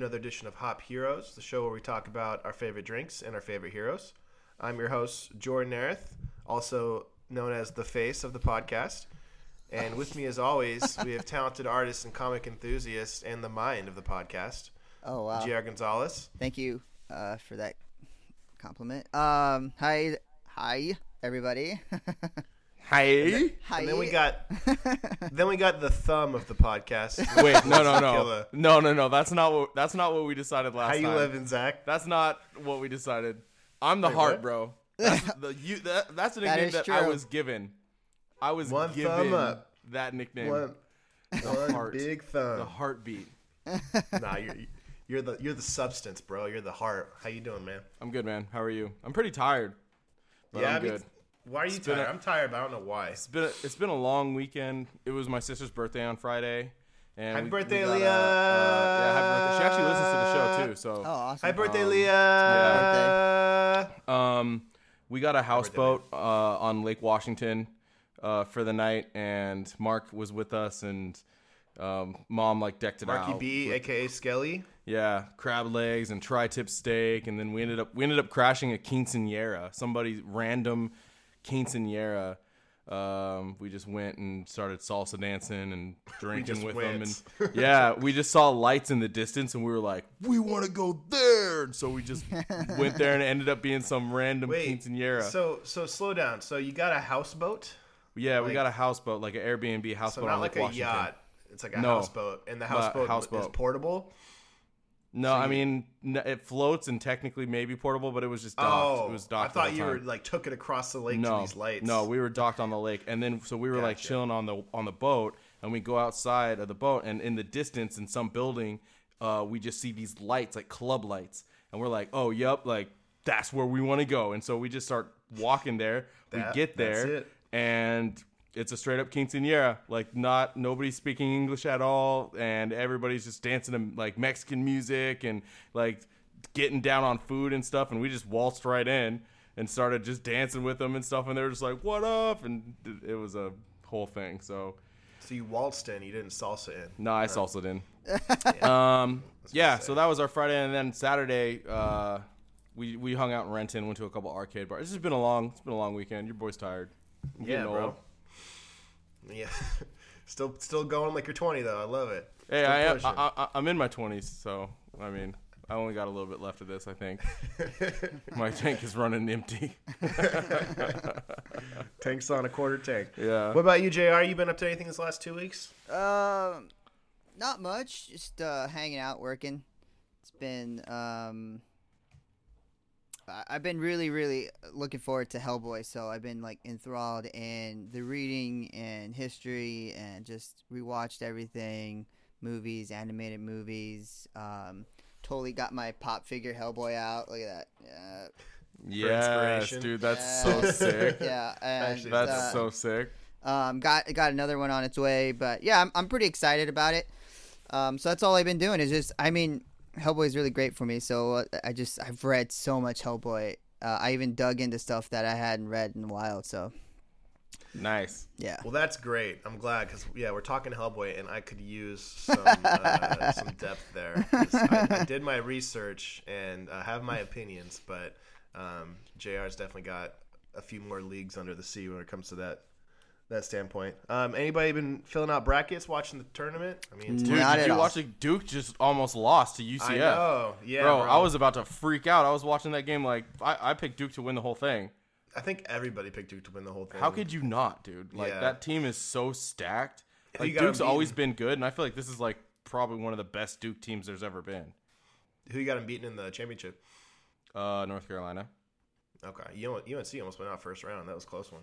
another edition of Hop Heroes, the show where we talk about our favorite drinks and our favorite heroes. I'm your host, Jordin Nareth, also known as the face of the podcast. And with me, as always, we have talented artists and comic enthusiasts and the mind of the podcast, Oh wow! J.R. Gonzalez. Thank you uh, for that compliment. Um, hi, hi, everybody. Hey. hi. And then we got then we got the thumb of the podcast. Wait, no, no, Tequila. no, no, no, no. That's not what. That's not what we decided last How you time. living, Zach? That's not what we decided. I'm the Wait, heart, what? bro. That's the you. That, that's a nickname is that, I was given. I was One given thumb up. that nickname. One, one heart. big thumb. The heartbeat. Nah, you're you're the you're the substance, bro. You're the heart. How you doing, man? I'm good, man. How are you? I'm pretty tired, but I'm I mean, good. Why are you It's been tired? a- I'm tired, but I don't know why. It's been a, it's been a long weekend. It was my sister's birthday on Friday. And Happy we- birthday, we got a- Leah! uh, yeah, happy birthday. She actually listens to the show too. So oh, awesome. Happy birthday, Um, Leah! Um, we got a houseboat uh, on Lake Washington uh, for the night, and Mark was with us, and um, mom like decked it Marky out. B, with- aka Skelly. yeah, crab legs and tri-tip steak, and then we ended up we ended up crashing a quinceanera. Somebody random quinceanera. Um, we just went and started salsa dancing and drinking with went. them, and yeah, we just saw lights in the distance, and we were like, we want to go there. And so we just went there, and it ended up being some random Wait, quinceanera. so so slow down. So you got a houseboat? yeah, we got a houseboat, like an Airbnb houseboat So not on like a Washington. yacht. It's like a No. houseboat, and the houseboat, is portable. No, I mean n- it floats and technically maybe portable, but it was just docked. Oh, it was docked. I thought you were like took it across the lake no, to these lights. No, we were docked on the lake, and then so we were like chilling on the on the boat, and we go outside of the boat, and in the distance, in some building, uh, we just see these lights, like club lights, and we're like, oh, yep, like that's where we want to go, and so we just start walking there. That- we get that's there, it. and it's a straight up quinceanera. Like not nobody's speaking English at all, and everybody's just dancing to like Mexican music and like getting down on food and stuff. And we just waltzed right in and started just dancing with them and stuff. And they were just like, "What up?" And it was a whole thing. So So you waltzed in, you didn't salsa in. no, I salsa in. um, yeah, so that was our Friday, and then Saturday, uh, we we hung out in Renton, went to a couple arcade bars. It's just been a long, it's been a long weekend. Your boy's tired. I'm Yeah, bro. old. Yeah, still still going like you're 20 though. I love it. Hey, I am. I, I, I'm in my 20s, so I mean, I only got a little bit left of this. I think my tank is running empty. Tanks on a quarter tank. Yeah. What about you, Jr? You been up to anything this last two weeks? Um, not much. Just uh, hanging out, working. It's been um. I- I've been really, really looking forward to Hellboy, so I've been like enthralled in the reading and history, and just rewatched everything, movies, animated movies. Um, totally got my pop figure Hellboy out. Look at that. Yeah, dude, that's Yeah. so sick. yeah. And, Actually, That's uh, so sick. Um, got got another one on its way, but yeah, I'm I'm pretty excited about it. Um, so that's all I've been doing is just, I mean, Hellboy is really great for me. So uh, I just I've read so much Hellboy. Uh, I even dug into stuff that I hadn't read in a while. So Nice. yeah, Well, that's great. I'm glad because yeah, we're talking Hellboy, and I could use some uh, some depth there. I, I did my research and I have my opinions, but um, Jr's definitely got a few more leagues under the sea when it comes to that that standpoint. Um, anybody been filling out brackets, watching the tournament? I mean, it's Dude, Not did at you all. watch it? Duke just almost lost to UCF. I know, yeah, bro, bro. I was about to freak out. I was watching that game like I, I picked Duke to win the whole thing. I think everybody picked Duke to win the whole thing. How could you not, dude? Like Yeah. that team is so stacked. Like Duke's always been good, and I feel like this is like probably one of the best Duke teams there's ever been. who you got him beaten in the championship? Uh, North Carolina. Okay, you know, UNC almost went out first round. That was a close one.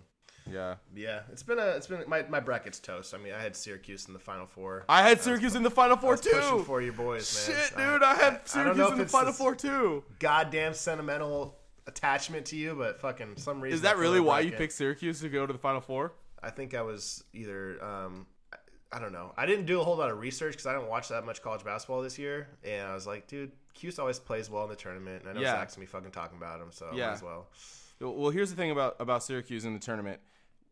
Yeah. Yeah, it's been a it's been my my bracket's toast. I mean, I had Syracuse in the final four. I had Syracuse in the Final I Four was pushing too. for your boys, man. Shit, dude, I had Syracuse if in the Final Four too. Goddamn sentimental attachment to you, but fucking some reason. Is that really why you picked Syracuse to go to the Final Four? I think I was either um, I don't know. I didn't do a whole lot of research because I don't watch that much college basketball this year, and I was like, dude, Cuse always plays well in the tournament. And I know Yeah. Zach's gonna be fucking talking about him, so Yeah. might as well. Well, here's the thing about about Syracuse in the tournament.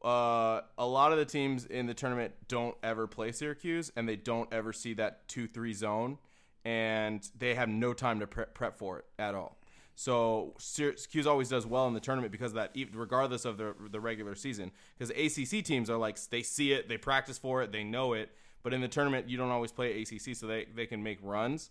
Uh, a lot of the teams in the tournament don't ever play Syracuse, and they don't ever see that two three zone, and they have no time to prep, prep for it at all. So Syracuse always does well in the tournament because of that, regardless of the the regular season. Because ACC teams are like they see it, they practice for it, they know it. But in the tournament, you don't always play ACC, so they they can make runs.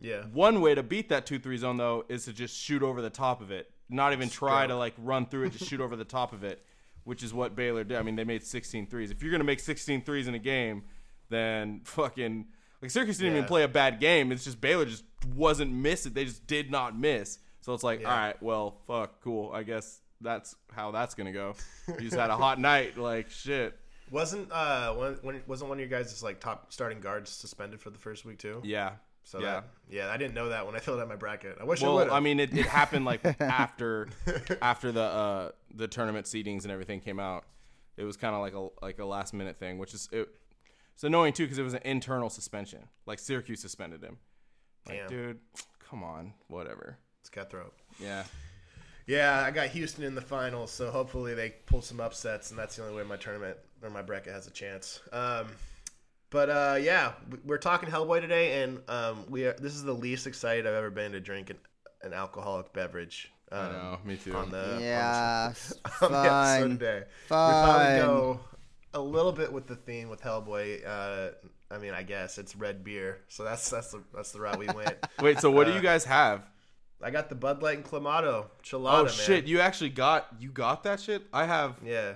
Yeah. One way to beat that 2 3 zone, though, is to just shoot over the top of it. Not even try Stroke. to like run through it, just shoot over the top of it, which is what Baylor did. I mean, they made 16 threes. If you're going to make 16 threes in a game, then fucking. Like Syracuse didn't even play a bad game. It's just Baylor just wasn't missing. They just did not miss. So it's like, Yeah. all right, well, fuck, cool. I guess that's how that's gonna go. You just had a hot night, like shit. Wasn't uh one, when wasn't one of your guys just like top starting guards suspended for the first week too? Yeah. So yeah. that, yeah, I didn't know that when I filled out my bracket. I wish I Well, would. I mean, it, it happened like after after the uh, the tournament seedings and everything came out. It was kind of like a like a last minute thing, which is it, it's annoying too because it was an internal suspension. Like Syracuse suspended him. Like, Damn. dude, come on, whatever. it's cutthroat. Yeah, Yeah, I got Houston in the finals, so hopefully they pull some upsets, and that's the only way my tournament or my bracket has a chance. Um, but uh, yeah, we're talking Hellboy today, and um, we are, this is the least excited I've ever been to drink an, an alcoholic beverage. Um, I know, me too. On the Yeah, on the, on the episode fun. we thought we'd go a little bit with the theme with Hellboy. Uh, I mean, I guess it's red beer, so that's that's the that's the route we went. Wait, so what do Uh, you guys have? I got the Bud Light and Clamato Chelada. Oh man. shit, you actually got you got that shit? I have. yeah.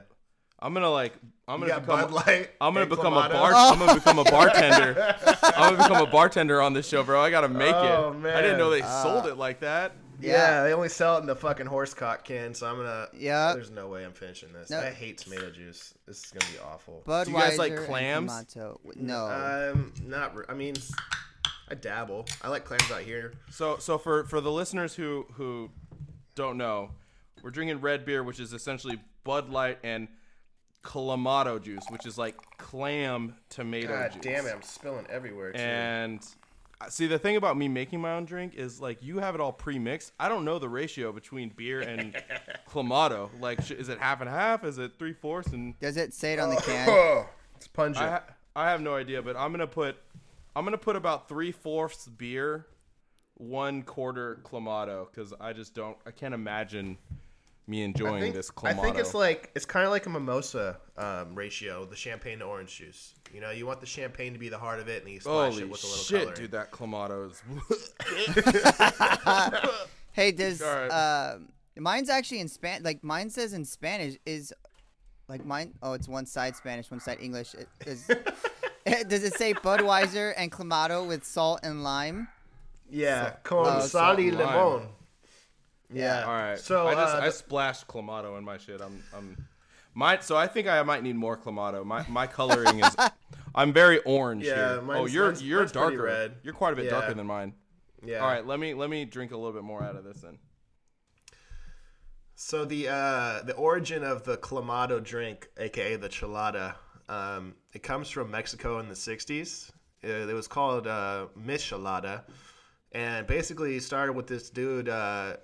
I'm gonna like. I'm gonna become. Bud Light. I'm gonna and become Clamato? a bar. I'm gonna become a bartender. I'm gonna become a bartender on this show, bro. I gotta make Oh, it. I didn't know they man. sold it like that. Yeah. Yeah. they only sell it in the fucking horsecock can, so I'm gonna. Yeah. There's no way I'm finishing this. No. I hate tomato juice. This is gonna be awful. Budweiser you guys like and clams? Clamato. No. Um, not. re- I mean, I dabble. I like clams out here. So, so for for the listeners who who don't know, we're drinking red beer, which is essentially Bud Light and Clamato juice, which is like clam tomato God juice. damn it! I'm spilling everywhere. Too. And uh, see, the thing about me making my own drink is like you have it all pre-mixed. I don't know the ratio between beer and Clamato. Like, sh- is it half and half? Is it three fourths? And Does it say it on the can? oh, it's pungent. I ha- I have no idea, but I'm gonna put I'm gonna put about three fourths beer, one quarter Clamato, because I just don't I can't imagine me enjoying think, this clamato. I think it's like it's kind of like a mimosa um, ratio, the champagne to orange juice. You know, you want the champagne to be the heart of it, and you splash Holy it with a little shit, coloring. dude! That Clamato is. Hey, does All right. uh, mine's actually in Span? Like mine says in Spanish is like mine. Oh, it's one side Spanish, one side English. It is. does it say Budweiser and Clamato with salt and lime? Yeah, So- con oh, sal y salt and limon. Yeah. All right. So I just uh, I the- splashed Clamato in my shit. I'm I'm. My, so I think I might need more Clamato. My my coloring is, I'm very orange Yeah, here. oh, you're mine's- you're mine's darker. red. You're quite a bit Yeah. darker than mine. yeah. All right, let me let me drink a little bit more out of this then. So the uh, the origin of the clamato drink, aka the chelada, um, it comes from Mexico in the '60s. It, it was called uh, michelada, and basically started with this dude. Uh,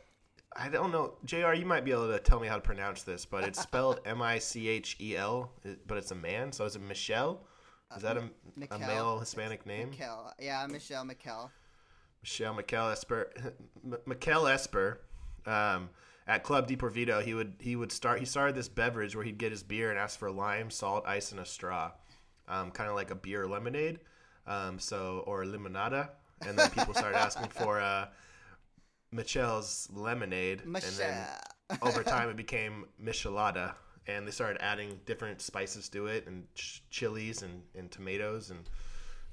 I don't know, Jr. You might be able to tell me how to pronounce this, but it's spelled M I C H E L, but it's a man. So is it Michelle? Is that a, a male Hispanic name? Mikel. Yeah, Michelle Mikel. Michelle Mikel Esper, M- Mikel Esper, um, at Club Deportivo, he would he would start he started this beverage where he'd get his beer and ask for lime, salt, ice, and a straw, um, kind of like a beer lemonade, um, so or limonada, and then people started asking for uh, Michelle's lemonade, and then over time it became Michelada, and they started adding different spices to it and ch- chilies and, and tomatoes, and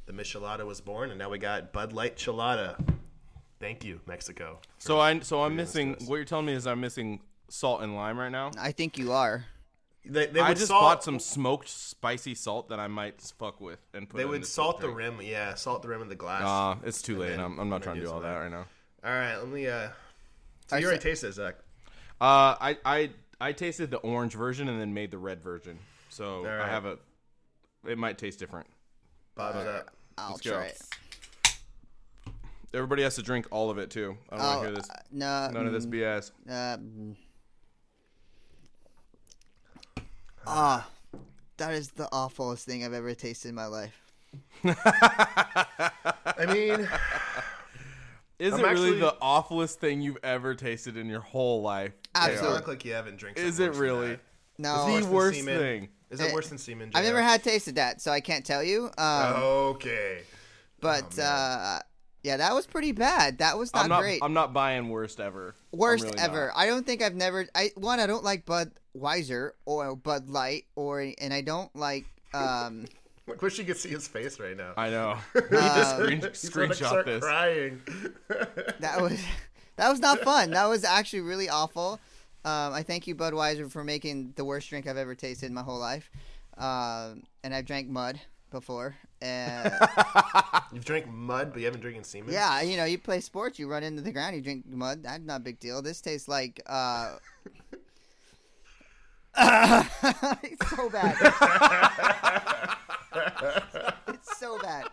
the Michelada was born, and now we got Bud Light Chelada. Thank you, Mexico. So I so I'm doing this to missing. What you're telling me is I'm missing salt and lime right now. I think you are. They, they I would just salt, bought some smoked spicy salt that I might fuck with and put. They in would this salt the rim, yeah, salt the rim of the glass. Nah, it's too late. then- I'm, I'm not trying to do all do that right now. All right, let me. Uh, so I you already said- tasted it, Zach. Uh, I I I tasted the orange version and then made the red version. So I have a. It might taste different. Bob's up. I'll Let's go. it. Everybody has to drink all of it too. I don't Oh, want to hear this. uh, no, None of this mm, BS. uh, mm. Ah, that is the awfulest thing I've ever tasted in my life. I mean, Is I'm it really actually- the awfulest thing you've ever tasted in your whole life? you Absolutely. look like you haven't drank. Is something it worse than really? that. No, Is the than worst semen? thing. Is it Eh, worse than semen? I've never JR? had tasted that, so I can't tell you. Um, Okay. but Oh, man. uh, yeah, that was pretty bad. That was not, I'm not. great. I'm not buying worst ever. I'm Worst really ever. not. I don't think I've never. I one. I don't like Budweiser or Bud Light or, and I don't like. Um, I wish you could see his face right now. I know. We need to screen, He's gonna screenshot start this. crying. that was that was not fun. That was actually really awful. Um, I thank you, Budweiser, for making the worst drink I've ever tasted in my whole life. Um, and I've drank mud before. And You've drank mud, but you haven't drinking semen. yeah, you know, you play sports, you run into the ground, you drink mud. That's not a big deal. This tastes like. Uh, it's so bad. it's so bad.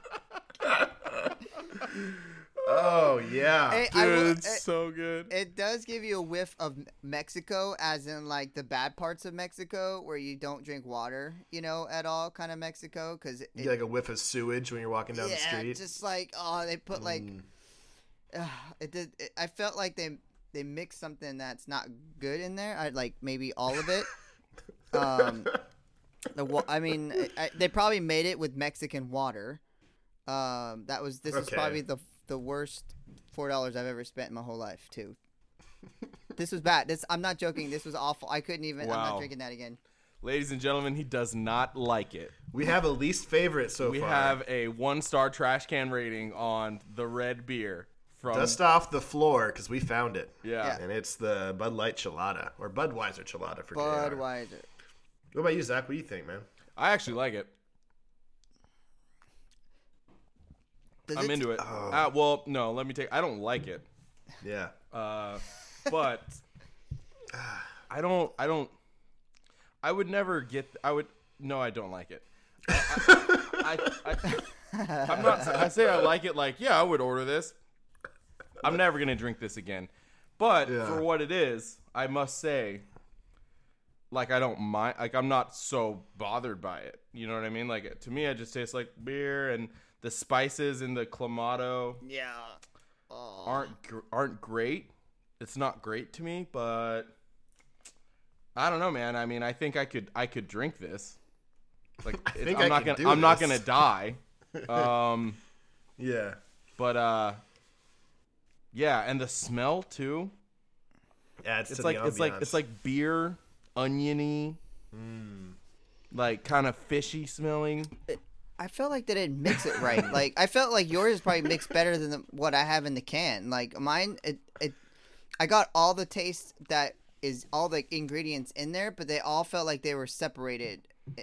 Oh yeah. Hey, I Dude, will- it's eh, so good. It does give you a whiff of Mexico, as in like the bad parts of Mexico, where you don't drink water, you know, at all, kind of Mexico, because you get like a whiff of sewage when you're walking down yeah, the street. just like oh, they put like, Mm. uh, it did. It, I felt like they they mixed something that's not good in there. I like maybe all of it. um, the wa- I mean, I, I- they probably made it with Mexican water. Um, that was this is Okay. probably the the worst four dollars I've ever spent in my whole life too. this was bad. This I'm not joking. This was awful. I couldn't even. I'm Wow. not drinking that again. Ladies and gentlemen, he does not like it. We have a least favorite so we far. have a one star trash can rating on the red beer from Dust off the floor because we found it. yeah. Yeah. And it's the Bud Light Chelada or Budweiser Chelada for JR. Budweiser. What about you, Zach? What do you think, man? I actually like it. Does I'm it- into it. Oh. Uh, well, no, let me take. I don't like it, Yeah. uh, but I don't. I don't. I would never get. I would. No, I don't like it. I, I, I, am not. I say I like it. Like, yeah, I would order this. I'm never gonna drink this again. But Yeah. for what it is, I must say, like, I don't mind. Like, I'm not so bothered by it. You know what I mean? Like, to me, it just tastes like beer, and the spices in the clamato Yeah. Oh. aren't gr- aren't great. It's not great to me, but I don't know, man. I mean, I think I could I could drink this. Like, it- think I'm I not gonna I'm not gonna die. Um, Yeah. but uh, yeah, and the smell too. Yeah, It's to like the it's like it's like beer, oniony, Mm. like kind of fishy smelling. I felt like they didn't mix it right. like I felt like yours is probably mixed better than the, what I have in the can. Like mine, it, it I got all the taste that is all the ingredients in there, but they all felt like they were separated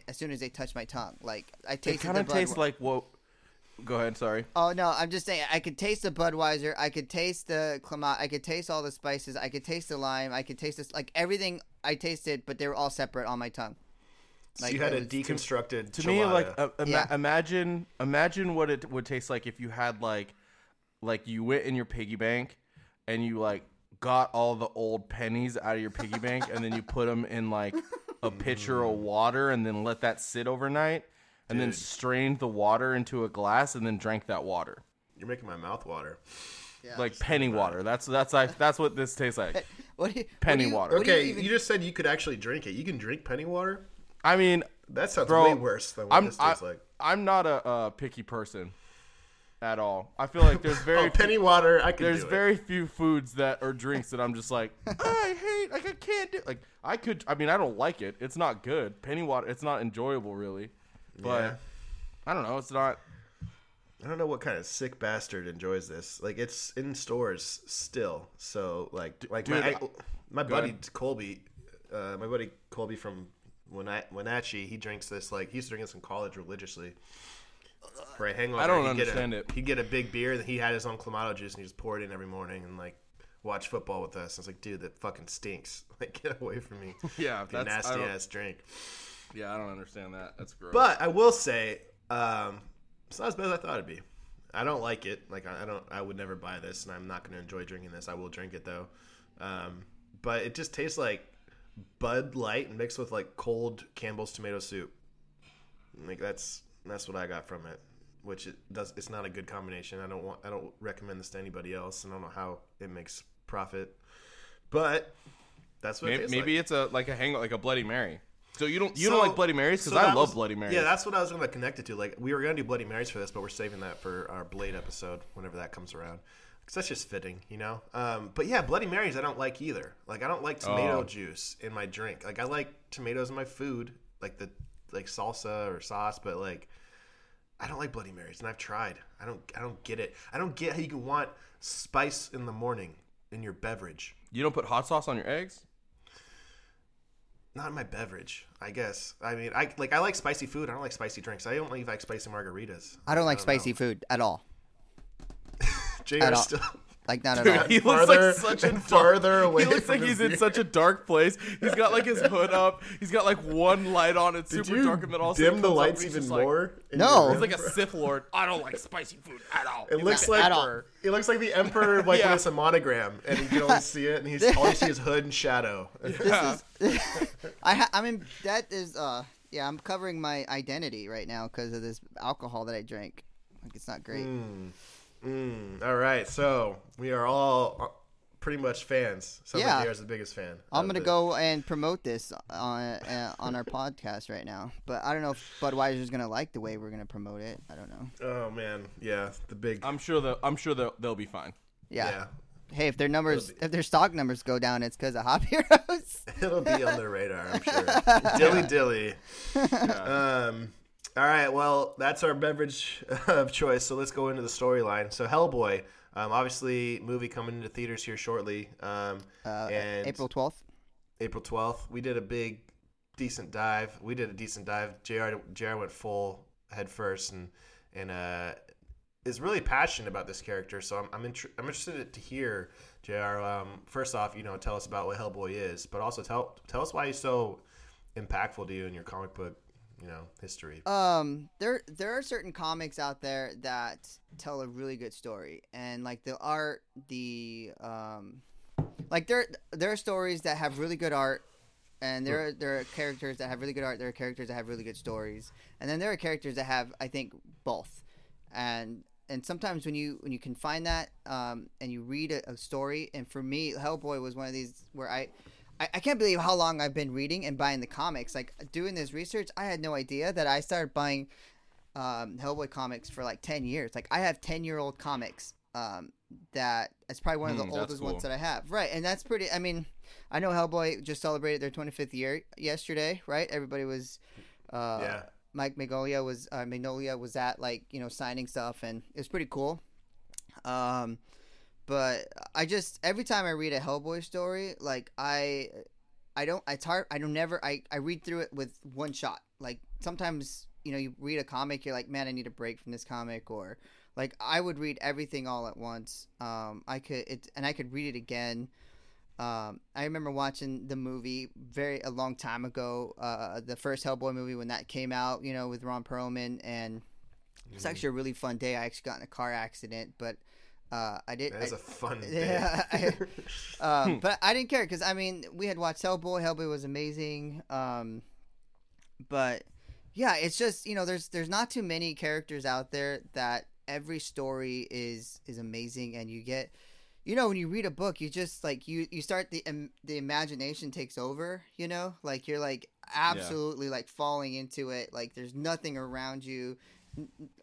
as soon as they touched my tongue. Like I It tasted kind the of tastes like what? Go ahead. Sorry. Oh no, I'm just saying I could taste the Budweiser, I could taste the Clamat, I could taste all the spices, I could taste the lime, I could taste this like everything I tasted, but they were all separate on my tongue. So you had a deconstructed. to me like uh, ima- Yeah. imagine imagine what it would taste like if you had like like you went in your piggy bank and you like got all the old pennies out of your piggy bank and then you put them in like a pitcher of water and then let that sit overnight and then strained the water into a glass and then drank that water You're making my mouth water. Yeah. like penny water that's that's like that's what this tastes like what do you, what penny do you- water. what do you Okay, even- you just said you could actually drink it. You can drink penny water. i mean That sounds Bro, way worse than what i'm this I, tastes like. i'm not a, uh picky person at all i feel like there's very Oh, few- penny water. I can there's do it. very few foods that or drinks that I'm just like I hate like I can't do like I could I mean I don't like it it's not good penny water it's not enjoyable really but Yeah. I don't know it's not I don't know what kind of sick bastard enjoys this. Like it's in stores still. So like like dude, my I- my buddy ahead. Colby, uh, my buddy Colby from Wenat- Wenatchee, he drinks this like he used to drink this in college religiously. For a hangover, I don't he'd get understand a, it. He'd get a big beer, and he had his own clamato juice, and he just poured it in every morning and like watch football with us. I was like, dude, that fucking stinks. Like, get away from me. yeah that's nasty ass drink. yeah I don't understand that that's gross But I will say, um, it's not as bad as I thought it'd be. I don't like it. Like I don't. I would never buy this, and I'm not going to enjoy drinking this. I will drink it though, um, but it just tastes like Bud Light mixed with like cold Campbell's tomato soup. Like that's that's what I got from it. Which it does. It's not a good combination. I don't want. I don't recommend this to anybody else, and I don't know how it makes profit. But that's what it Maybe, tastes maybe like. it's a like a hang like a Bloody Mary. So you don't you So- don't like Bloody Marys because so I love was- Bloody Marys. Yeah, that's what I was going to connect it to. Like we were going to do Bloody Marys for this, but we're saving that for our Blade episode whenever that comes around. Because that's just fitting, you know. Um, but yeah, Bloody Marys I don't like either. Like I don't like tomato Oh. juice in my drink. Like I like tomatoes in my food, like the like salsa or sauce, but like I don't like Bloody Marys, and I've tried. I don't. I don't get it. I don't get how you can want spice in the morning in your beverage. you don't put hot sauce on your eggs. Not my beverage, I guess. I mean, I like I like spicy food. I don't like spicy drinks. I don't like, like spicy margaritas. I don't like know. spicy food at all. JR At all. still Like not at Dude, all. he looks farther like such a farther away. He looks like his he's in such a dark place. He's got like his hood up. He's got like one light on. It's Did super dark, and then all of a dim the lights even just like- more? in No. He's like a Sith Lord. I don't like spicy food at all. It looks like it looks like the emperor like Yeah. when it's a monogram and you can only see it and he's all you see is hood and shadow. This is. I ha- I mean that is uh yeah I'm covering my identity right now because of this alcohol that I drank. Like it's not great. Mm, all right, so we are all uh, pretty much fans. Sounds Yeah. like JR's the biggest fan. I'm gonna the- go and promote this on uh, on our podcast right now, but I don't know if Budweiser's gonna like the way we're gonna promote it. I don't know. Oh man, yeah, the big I'm sure that I'm sure they'll, they'll be fine. Yeah. yeah. Hey, if their numbers, be- if their stock numbers go down, it's because of Hop Heroes. It'll be on their radar, I'm sure. dilly dilly. Um, all right, well, that's our beverage of choice. So let's go into the storyline. So Hellboy, um, obviously, movie coming into theaters here shortly. Um, Uh, and April 12th. April 12th. We did a big, decent dive. We did a decent dive. Jr. Jr. went full head first and and uh, is really passionate about this character. So I'm I'm, intr- I'm interested to hear Jr. Um, first off, you know, tell us about what Hellboy is, but also tell tell us why he's so impactful to you in your comic book, you know, history. Um, there there are certain comics out there that tell a really good story, and like the art, the um, like there there are stories that have really good art, and there are, there are characters that have really good art. There are characters that have really good stories, and then there are characters that have I think both, and and sometimes when you when you can find that um, and you read a, a story, and for me, Hellboy was one of these where I. I, I can't believe how long I've been reading and buying the comics. Like doing this research, I had no idea that I started buying um, Hellboy comics for like ten years. Like I have ten year old comics. Um, that it's probably one of the that's oldest cool. ones that I have. Right, and that's pretty. I mean, I know Hellboy just celebrated their 25th year yesterday. Right, everybody was. Uh, Yeah. Mike Mignola was uh, Mignola was at like you know signing stuff, and it was pretty cool. Um, but I just every time I read a Hellboy story, like I, I don't. It's hard. I don't never. I I read through it with one shot. Like sometimes you know you read a comic, you're like, man, I need a break from this comic, or like I would read everything all at once. Um, I could it and I could read it again. Um, I remember watching the movie very a long time ago, uh, the first Hellboy movie when that came out, you know, with Ron Perlman, and it was actually a really fun day. I actually got in a car accident, but uh, I did. That is I- a fun yeah, day. um, but I didn't care because I mean we had watched Hellboy. Hellboy was amazing. Um, but yeah, it's just you know there's there's not too many characters out there that every story is is amazing and you get you know when you read a book you just like you you start the im- the imagination takes over you know like you're like absolutely like falling into it like there's nothing around you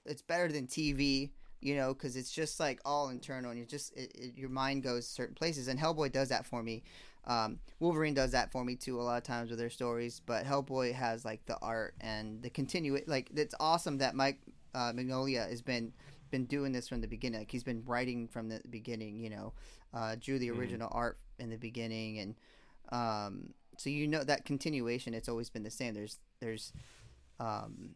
it's better than tv you know because it's just like all internal and you just it, it, your mind goes certain places. And hellboy does that for me. Um, wolverine does that for me too a lot of times with their stories. But hellboy has like the art and the continue like it's awesome that mike uh, Mignola has been been doing this from the beginning. Like he's been writing from the beginning you know. Uh, drew the original art in the beginning and um, so you know that continuation it's always been the same. There's there's um,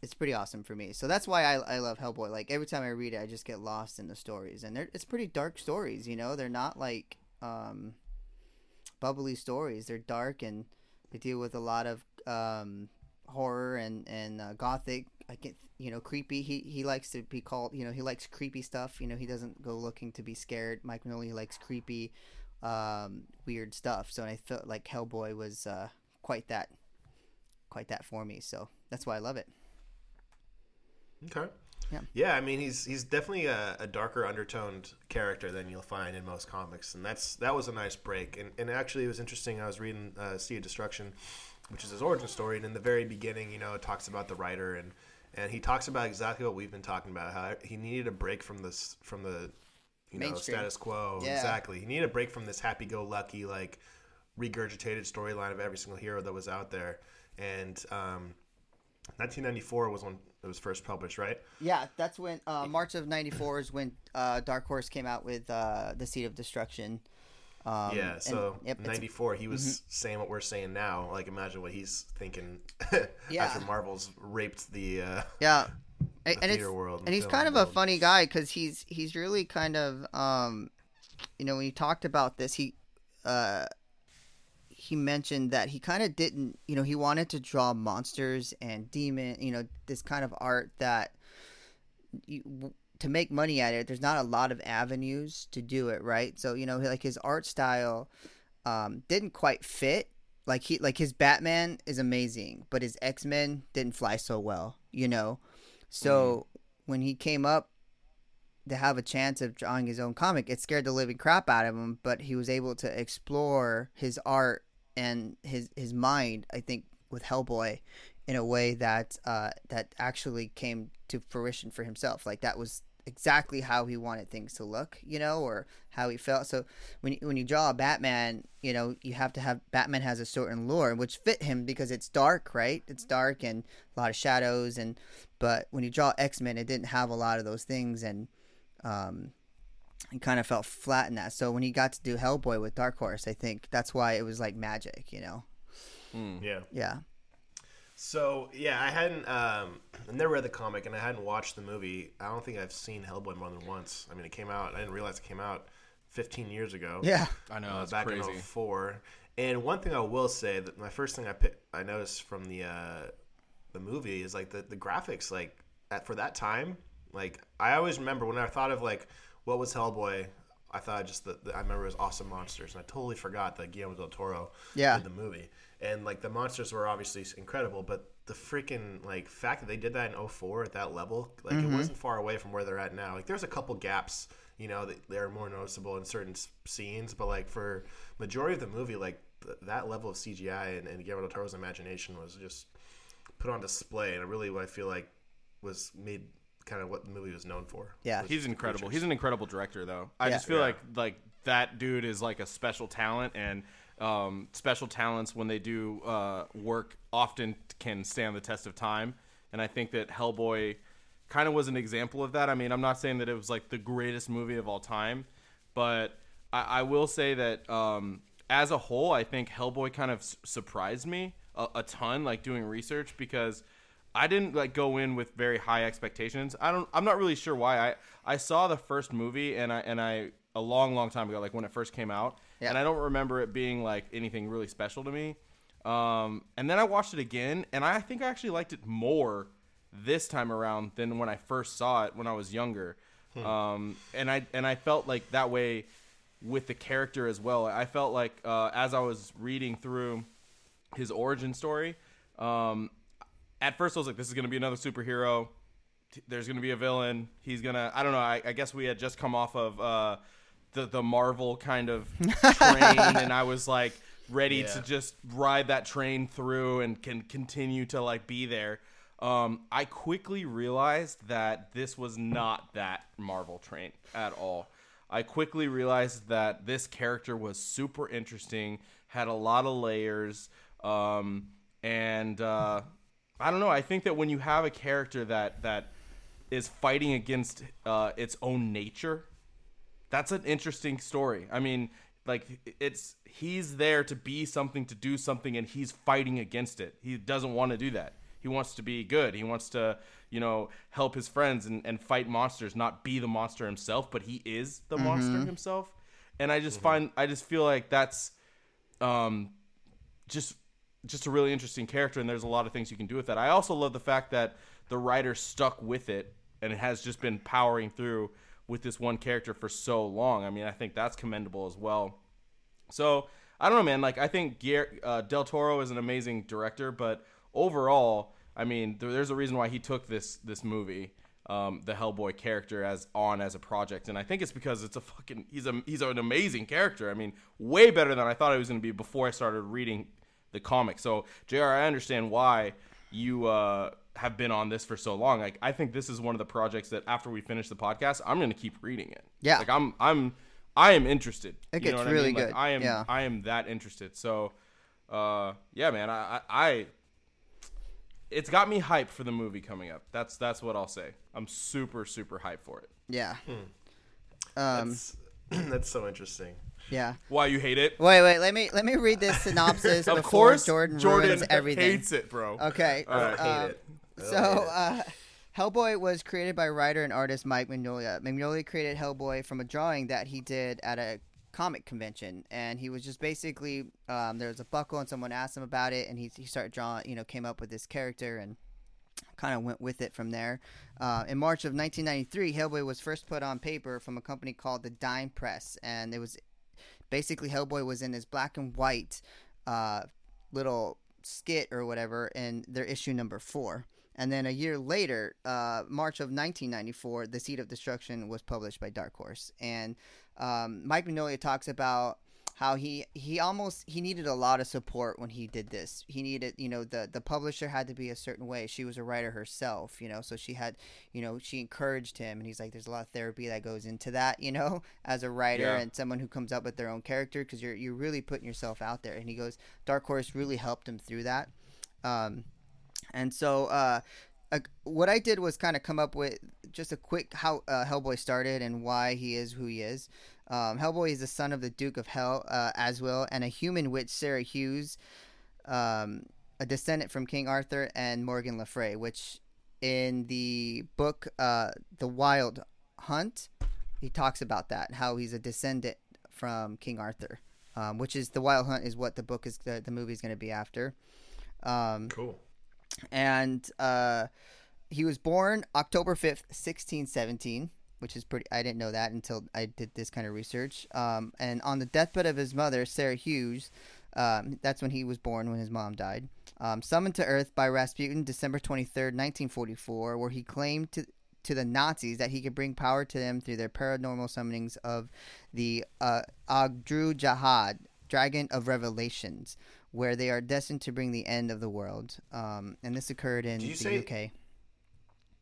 it's pretty awesome for me. So that's why I, I love Hellboy. Like every time I read it, I just get lost in the stories, and they're it's pretty dark stories. You know, they're not like um, bubbly stories. They're dark and they deal with a lot of um, horror and and uh, gothic. I get you know creepy. He he likes to be called. You know he likes creepy stuff. You know he doesn't go looking to be scared. Mike Mignola likes creepy, um, weird stuff. So I felt like Hellboy was uh, quite that, quite that for me. So that's why I love it. Okay. Yeah. Yeah, I mean he's he's definitely a, a darker undertoned character than you'll find in most comics, and that's that was a nice break. And and actually it was interesting. I was reading uh, Seed of Destruction, which is his origin story, and in the very beginning, you know, it talks about the writer and and he talks about exactly what we've been talking about. How he needed a break from this from the you know Mainstream. status quo. Yeah. Exactly. He needed a break from this happy go lucky like regurgitated storyline of every single hero that was out there. And um, 1994 was when it was first published, right? Yeah, that's when uh, March of '94 is when uh, Dark Horse came out with uh, the Seed of Destruction. Um, yeah, so yep, it's- Mm-hmm. 94, he was saying what we're saying now. Like, imagine what he's thinking Yeah. after Marvel's raped the. Uh, Yeah, and, the and it's theater world and and he's kind of a funny guy because he's he's really kind of um, you know, when he talked about this, he uh, he mentioned that he kind of didn't, you know, he wanted to draw monsters and demon, you know, this kind of art that you, to make money at it. There's not a lot of avenues to do it, right? So you know, like his art style um, didn't quite fit. Like he, like his Batman is amazing, but his X Men didn't fly so well, you know. So when he came up to have a chance of drawing his own comic, it scared the living crap out of him. But he was able to explore his art and his his mind. I think with Hellboy in a way that uh, that actually came to fruition for himself. Like that was exactly how he wanted things to look, you know, or how he felt. So when you, when you draw a Batman, you know, you have to have Batman has a certain lore which fit him because it's dark, right? It's dark and a lot of shadows and but when you draw X-Men, it didn't have a lot of those things and um he kind of felt flat in that. So when he got to do Hellboy with Dark Horse, I think that's why it was like magic, you know. yeah. Yeah. So yeah, I hadn't um, I never read the comic and I hadn't watched the movie. I don't think I've seen Hellboy more than once. I mean, it came out. I didn't realize it came out 15 years ago. Yeah. I know uh, that's back crazy. in 04. And one thing I will say that my first thing I pick, I noticed from the uh, the movie is like the, the graphics like at, for that time. Like I always remember when I thought of like what was Hellboy, I thought just that I remember it was awesome monsters, and I totally forgot that Guillermo del Toro Yeah. did the movie. And like the monsters were obviously incredible, but the freaking like fact that they did that in 04 at that level, like Mm-hmm. it wasn't far away from where they're at now. Like there's a couple gaps, you know, that they're more noticeable in certain scenes, but like for majority of the movie, like th- that level of CGI and, and Guillermo del Toro's imagination was just put on display, and it really what I feel like was made kind of what the movie was known for. Yeah. He's incredible. creatures. He's an incredible director, though. I Yeah. just feel Yeah. like like that dude is like a special talent, and um, special talents when they do uh, work often can stand the test of time. And I think that Hellboy kind of was an example of that. I mean, I'm not saying that it was like the greatest movie of all time, but I, I will say that um, as a whole, I think Hellboy kind of s- surprised me a, a ton, like doing research because. I didn't like go in with very high expectations. I don't. I'm not really sure why. I I saw the first movie and I and I a long long time ago, like when it first came out, Yeah. and I don't remember it being like anything really special to me. Um, and then I watched it again, and I think I actually liked it more this time around than when I first saw it when I was younger. Um, and I and I felt like that way with the character as well. I felt like uh, as I was reading through his origin story, um, at first I was like, this is gonna be another superhero. There's gonna be a villain. He's gonna. I don't know. I, I guess we had just come off of uh, the the Marvel kind of train, and I was like ready to just ride that train through and can continue to like be there. Um, I quickly realized that this was not that Marvel train at all. I quickly realized that this character was super interesting, had a lot of layers, um, and uh, I don't know. I think that when you have a character that that is fighting against uh, its own nature, that's an interesting story. I mean, like it's he's there to be something, to do something, and he's fighting against it. He doesn't want to do that. He wants to be good. He wants to, you know, help his friends and, and fight monsters, not be the monster himself, but he is the monster himself. And I just find I just feel like that's um just just a really interesting character, and there's a lot of things you can do with that. I also love the fact that the writer stuck with it, and it has just been powering through with this one character for so long. I mean, I think that's commendable as well. So I don't know, man. Like I think uh, Del Toro is an amazing director, but overall, I mean, there's a reason why he took this this movie, um, the Hellboy character, as on as a project, and I think it's because it's a fucking he's a he's an amazing character. I mean, way better than I thought he was going to be before I started reading the comic. So, Jr., I understand why you uh, have been on this for so long. Like, I think this is one of the projects that after we finish the podcast, I'm going to keep reading it. Yeah, like I'm I'm I am interested. It gets really I mean? good. Like, I am yeah. I am that interested. So, uh, yeah, man, I, I it's got me hyped for the movie coming up. That's that's what I'll say. I'm super super hyped for it. Yeah. Hmm. Um, that's, that's so interesting. Yeah. Why you hate it? Wait, wait. Let me let me read this synopsis of before course, Jordin, Jordin ruins everything. Hates it, bro. Okay. I don't hate um, it. So, uh, Hellboy was created by writer and artist Mike Mignola. Mignola created Hellboy from a drawing that he did at a comic convention, and he was just basically um, there was a buckle, and someone asked him about it, and he he started drawing, you know, came up with this character and kind of went with it from there. Uh, in March of 1993, Hellboy was first put on paper from a company called the Dime Press, and it was basically Hellboy was in his black and white uh, little skit or whatever in their issue number four. And then a year later, uh, March of 1994, The Seed of Destruction was published by Dark Horse. And um, Mike Mignola talks about how he he almost he needed a lot of support when he did this. He needed, you know, the the publisher had to be a certain way. She was a writer herself, you know, so she had, you know, she encouraged him and he's like there's a lot of therapy that goes into that, you know, as a writer Yeah. and someone who comes up with their own character because you're you're really putting yourself out there. And he goes Dark Horse really helped him through that. Um and so uh uh, what I did was kind of come up with just a quick how uh, Hellboy started and why he is who he is. Um, Hellboy is the son of the Duke of Hell, uh, Aswill, and a human witch, Sarah Hughes, um, a descendant from King Arthur and Morgan Le Fay, which in the book uh, The Wild Hunt, he talks about that, how he's a descendant from King Arthur, um, which is The Wild Hunt is what the book is, the, the movie is going to be after. Um, cool. and uh, he was born October 5th, 1617, which is pretty. I didn't know that until I did this kind of research. Um, and on the deathbed of his mother, Sarah Hughes, um, that's when he was born when his mom died. Um, summoned to Earth by Rasputin, December 23rd, 1944, where he claimed to to the Nazis that he could bring power to them through their paranormal summonings of the uh, Ogdru Jahad, Dragon of Revelations, where they are destined to bring the end of the world. Um, and this occurred in the say- UK.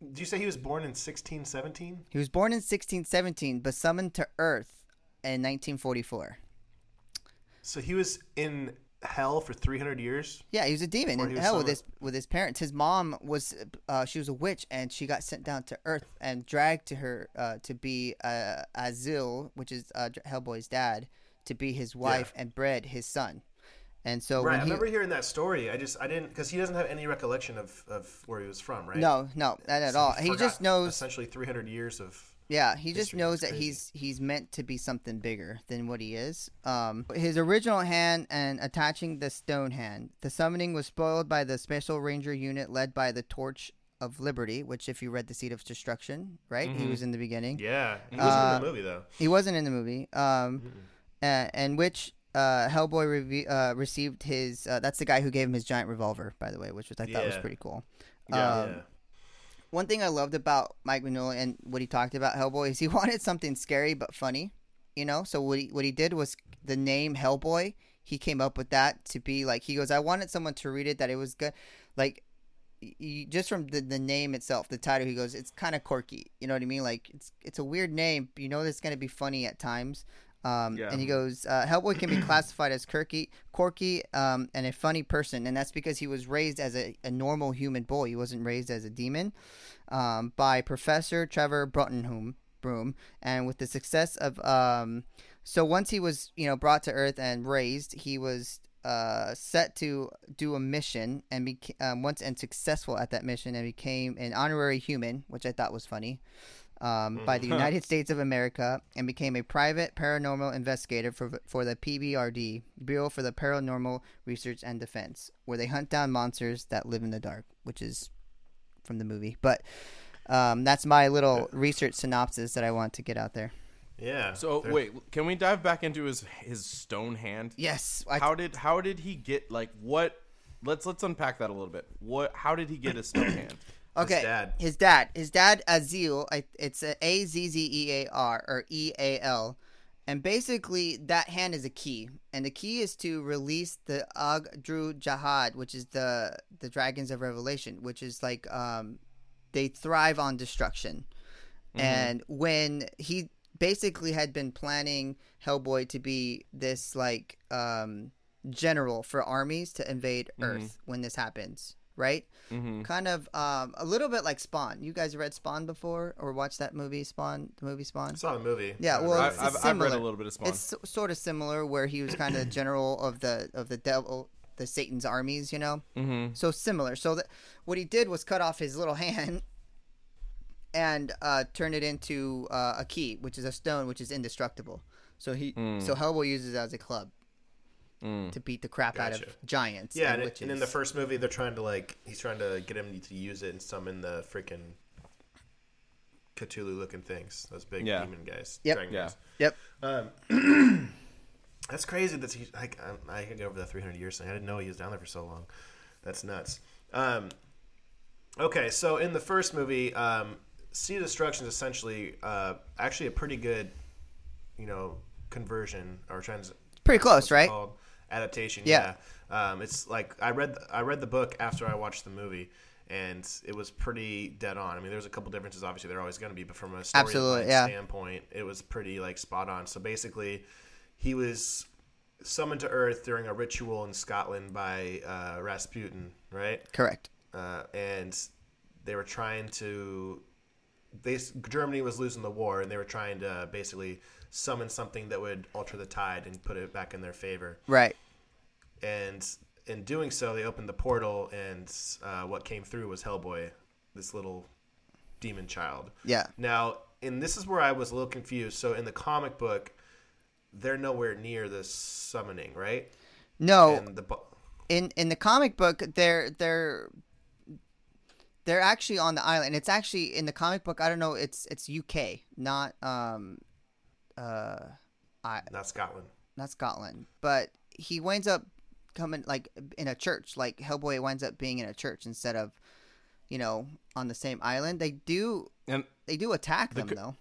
Did you say he was born in 1617? He was born in 1617, but summoned to Earth in 1944. So he was in hell for 300 years. Yeah, he was a demon in he hell with his with his parents. His mom was uh, she was a witch, and she got sent down to Earth and dragged to her uh, to be uh, Azil, which is uh, Hellboy's dad, to be his wife and bred his son. And so right. I when he remember hearing that story. I just I didn't because he doesn't have any recollection of, of where he was from, right? no no not at So all. He forgot just knows essentially 300 years of. Yeah, he just knows that he's he's meant to be something bigger than what he is. Um, his original hand and attaching the stone hand. The summoning was spoiled by the Special Ranger unit led by the Torch of Liberty, which, if you read the Seed of Destruction, right, he Mhm. was in the beginning. Yeah, he wasn't Uh, in the movie though. He wasn't in the movie. Um, uh, and which uh, Hellboy reve- uh, received his. Uh, that's the guy who gave him his giant revolver, by the way, which was I thought was pretty cool. Yeah, um, yeah. one thing I loved about Mike Mignola and what he talked about Hellboy is he wanted something scary but funny, you know. So what he what he did was the name Hellboy. He came up with that to be like he goes. I wanted someone to read it that it was good, like y- y- just from the, the name itself, the title. He goes, it's kind of quirky. You know what I mean? Like it's it's a weird name. You know it's gonna be funny at times. Um, Yeah. And he goes, uh, Hellboy can be classified as quirky, quirky, um, and a funny person, and that's because he was raised as a, a normal human boy. He wasn't raised as a demon um, by Professor Trevor Bruttenholm Broom, and with the success of um, so once he was you know brought to Earth and raised, he was uh, set to do a mission and be um, once and successful at that mission and became an honorary human, which I thought was funny. Um, by the United States of America and became a private paranormal investigator for, for the PBRD, Bureau for the Paranormal Research and Defense, where they hunt down monsters that live in the dark, which is from the movie. But um, that's my little research synopsis that I want to get out there. Yeah. So They're- wait, can we dive back into his his stone hand? Yes. I, How did how did he get like what? Let's let's unpack that a little bit. What? How did he get his stone hand? Okay. dad. His dad. His dad, Azil. It's A Z Z E A R or E A L. And basically, that hand is a key, and the key is to release the Ogdru Jahad, which is the the dragons of Revelation, which is like um, they thrive on destruction. And when he basically had been planning Hellboy to be this like um, general for armies to invade Earth when this happens, right? Mm-hmm. Kind of um, a little bit like Spawn. You guys read Spawn before or watched that movie Spawn? The movie Spawn. I saw the movie. Yeah, well, I, it's I've, I've read a little bit of Spawn. It's so- sort of similar where he was kind of the general of the of the devil, the Satan's armies, you know. mm-hmm. So similar. So that what he did was cut off his little hand and uh, turn it into uh, a key, which is a stone, which is indestructible. So he so Hellboy uses it as a club Mm. to beat the crap out of giants. Yeah, and, and, it- and in the first movie, they're trying to like he's trying to get him to use it and summon the freaking Cthulhu-looking things, those big Yeah. demon guys. Yep. dragon Yeah. guys. Yep. Um, that's crazy. That's he, I, I, I could get over the 300 years thing. I didn't know he was down there for so long. That's nuts. Um, okay, so in the first movie, um, Seed of Destruction is essentially uh, actually a pretty good, you know, conversion or trans Pretty close, right? called? Adaptation. Yeah. Yeah. Um, it's like I read I read the book after I watched the movie, and it was pretty dead on. I mean, there's a couple differences. Obviously, there are always going to be, but from a storyline yeah. standpoint, it was pretty like spot on. So basically, he was summoned to Earth during a ritual in Scotland by uh, Rasputin, right? Correct. uh, and they were trying to. They Germany was losing the war, and they were trying to basically summon something that would alter the tide and put it back in their favor. Right. And in doing so, they opened the portal, and uh, what came through was Hellboy, this little demon child. Yeah. Now, and this is where I was a little confused. So in the comic book, they're nowhere near the summoning, right? No, the in in the comic book they're they're they're actually on the island it's actually in the comic book i don't know it's it's uk not um uh i not Scotland. not scotland but he winds up coming like in a church like hellboy winds up being in a church instead of you know on the same island they do And they do attack them co- though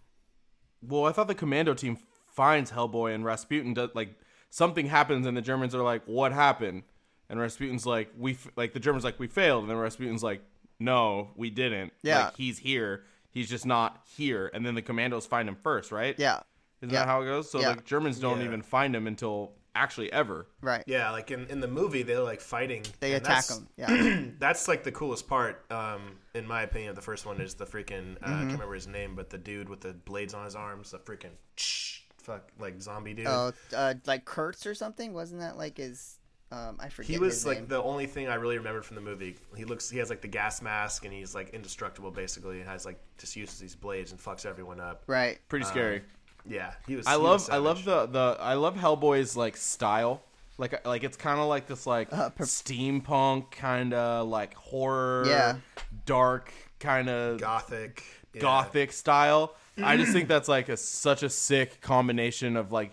well, I thought the commando team finds Hellboy and Rasputin. Does, like something happens, and the Germans are like, "What happened?" And Rasputin's like, "We f-, like the Germans like we failed," and then Rasputin's like, "No, we didn't. Yeah. like, he's here. He's just not here." And then the commandos find him first, right? yeah Isn't Yeah. that how it goes? So Yeah. the Germans don't Yeah. even find him until actually ever. right Yeah, like in, in the movie, they're like fighting. they attack that's- him yeah that's like the coolest part, um, in my opinion. Of the first one is the freaking uh, I Mm-hmm. can't remember his name, but the dude with the blades on his arms, the freaking fuck like zombie dude. oh uh, like kurtz or something wasn't that like his um i forget he was his like name. the only thing I really remembered from the movie. He looks, he has like the gas mask, and he's like indestructible basically, and has like just uses these blades and fucks everyone up. right Pretty scary. Yeah, he was. I he love was I love the the I love Hellboy's like style. Like like it's kind of like this like Uh, per- steampunk kind of like horror, Yeah. dark kind of gothic. yeah. gothic style. I just think that's like a such a sick combination of like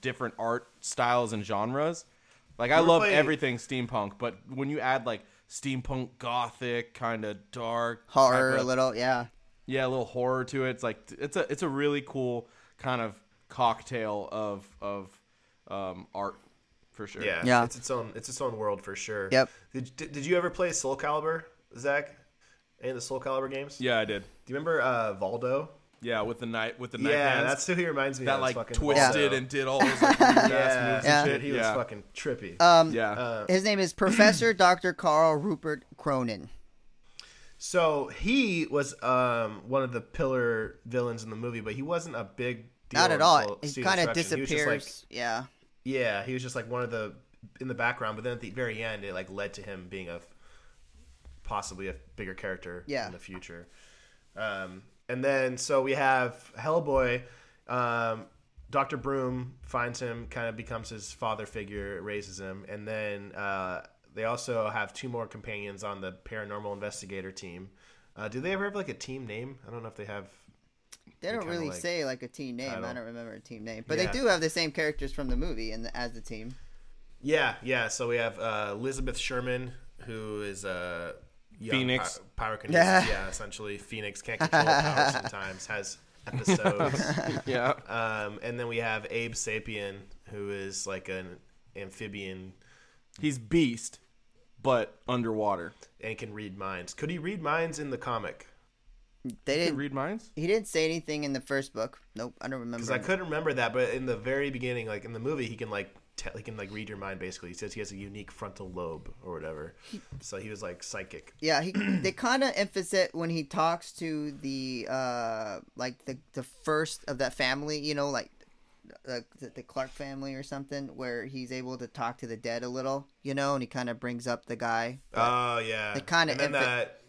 different art styles and genres. Like I ever love play- everything steampunk, but when you add like steampunk gothic kind of dark horror type a of- little yeah yeah, a little horror to it. It's like it's a it's a really cool kind of cocktail of of um, art for sure. Yeah, Yeah. It's its own. It's its own world for sure. Yep. Did, did, did you ever play Soul Calibur, Zach? Any of the Soul Calibur games? yeah, I did. Do you remember uh, Voldo? Yeah, with the knife with the knife Yeah, hands that's who he reminds me that of. like twisted Voldo. and did all those like, ass yeah, moves Yeah. and shit. he was yeah, fucking trippy. um yeah. Uh, his name is professor dr carl rupert Kroenen so he was um, one of the pillar villains in the movie, but he wasn't a big deal. not at all he kind of Destruction. He was just, disappears like- yeah Yeah, he was just like one of the in the background, but then at the very end, it like led to him being a possibly a bigger character Yeah. in the future. Um, and then so we have Hellboy. Um, Doctor Broom finds him, kind of becomes his father figure, raises him, and then uh, they also have two more companions on the paranormal investigator team. Uh, do they ever have like a team name? I don't know if they have. They don't really like say like a team name. I title. don't remember a team name, but Yeah. they do have the same characters from the movie and as the team. Yeah, yeah. So we have uh, Elizabeth Sherman, who is a young Phoenix. pi- pyrokinesis. Yeah. Yeah. essentially Phoenix can't control her power sometimes. Has episodes. Yeah. um, and then we have Abe Sapien, who is like an amphibian He's beast, but underwater. and can read minds. Could he read minds in the comic? They didn't. read minds? He didn't say anything in the first book. Nope, I don't remember. Because I couldn't remember that, but in the very beginning, like in the movie, he can like te- he can like read your mind. Basically, he says he has a unique frontal lobe or whatever. So he was like psychic. Yeah, he they kind of emphasize when he talks to the uh like the the first of that family, you know, like the, the Clark family or something, where he's able to talk to the dead a little, you know, and he kind of brings up the guy. Oh yeah. They and then that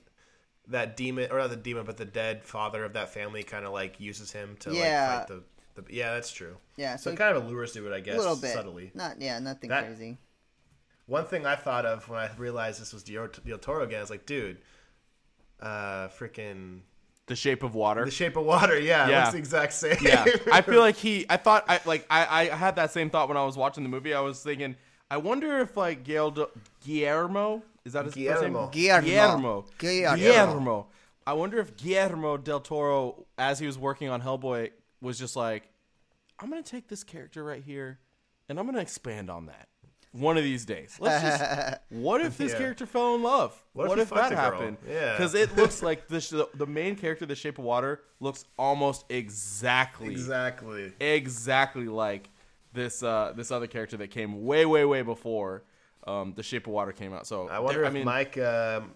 that demon or not the demon, but the dead father of that family kind of like uses him to Yeah. like fight the, the. Yeah, that's true. yeah, So so it kind of allures to it, I guess, a little bit subtly. Not yeah, nothing That- crazy. One thing I thought of when I realized this was Del Toro again, I was like, dude, uh, freaking The Shape of Water. The Shape of Water. Yeah, it Yeah. looks the exact same. yeah, I feel like he. I thought I like I I had that same thought when I was watching the movie. I was thinking, I wonder if like Gail De- Guillermo is that his first name? Guillermo. Guillermo. Guillermo. Guillermo. Guillermo. I wonder if Guillermo del Toro, as he was working on Hellboy, was just like, I'm gonna take this character right here, and I'm gonna expand on that. One of these days, let's just. What if this Yeah. character fell in love? What What, if if, that a girl? happened? Yeah. because it looks like the, sh- the main character, the Shape of Water, looks almost exactly exactly. exactly like this uh, this other character that came way way way before um, the Shape of Water came out. So I wonder there- if mean, Mike um,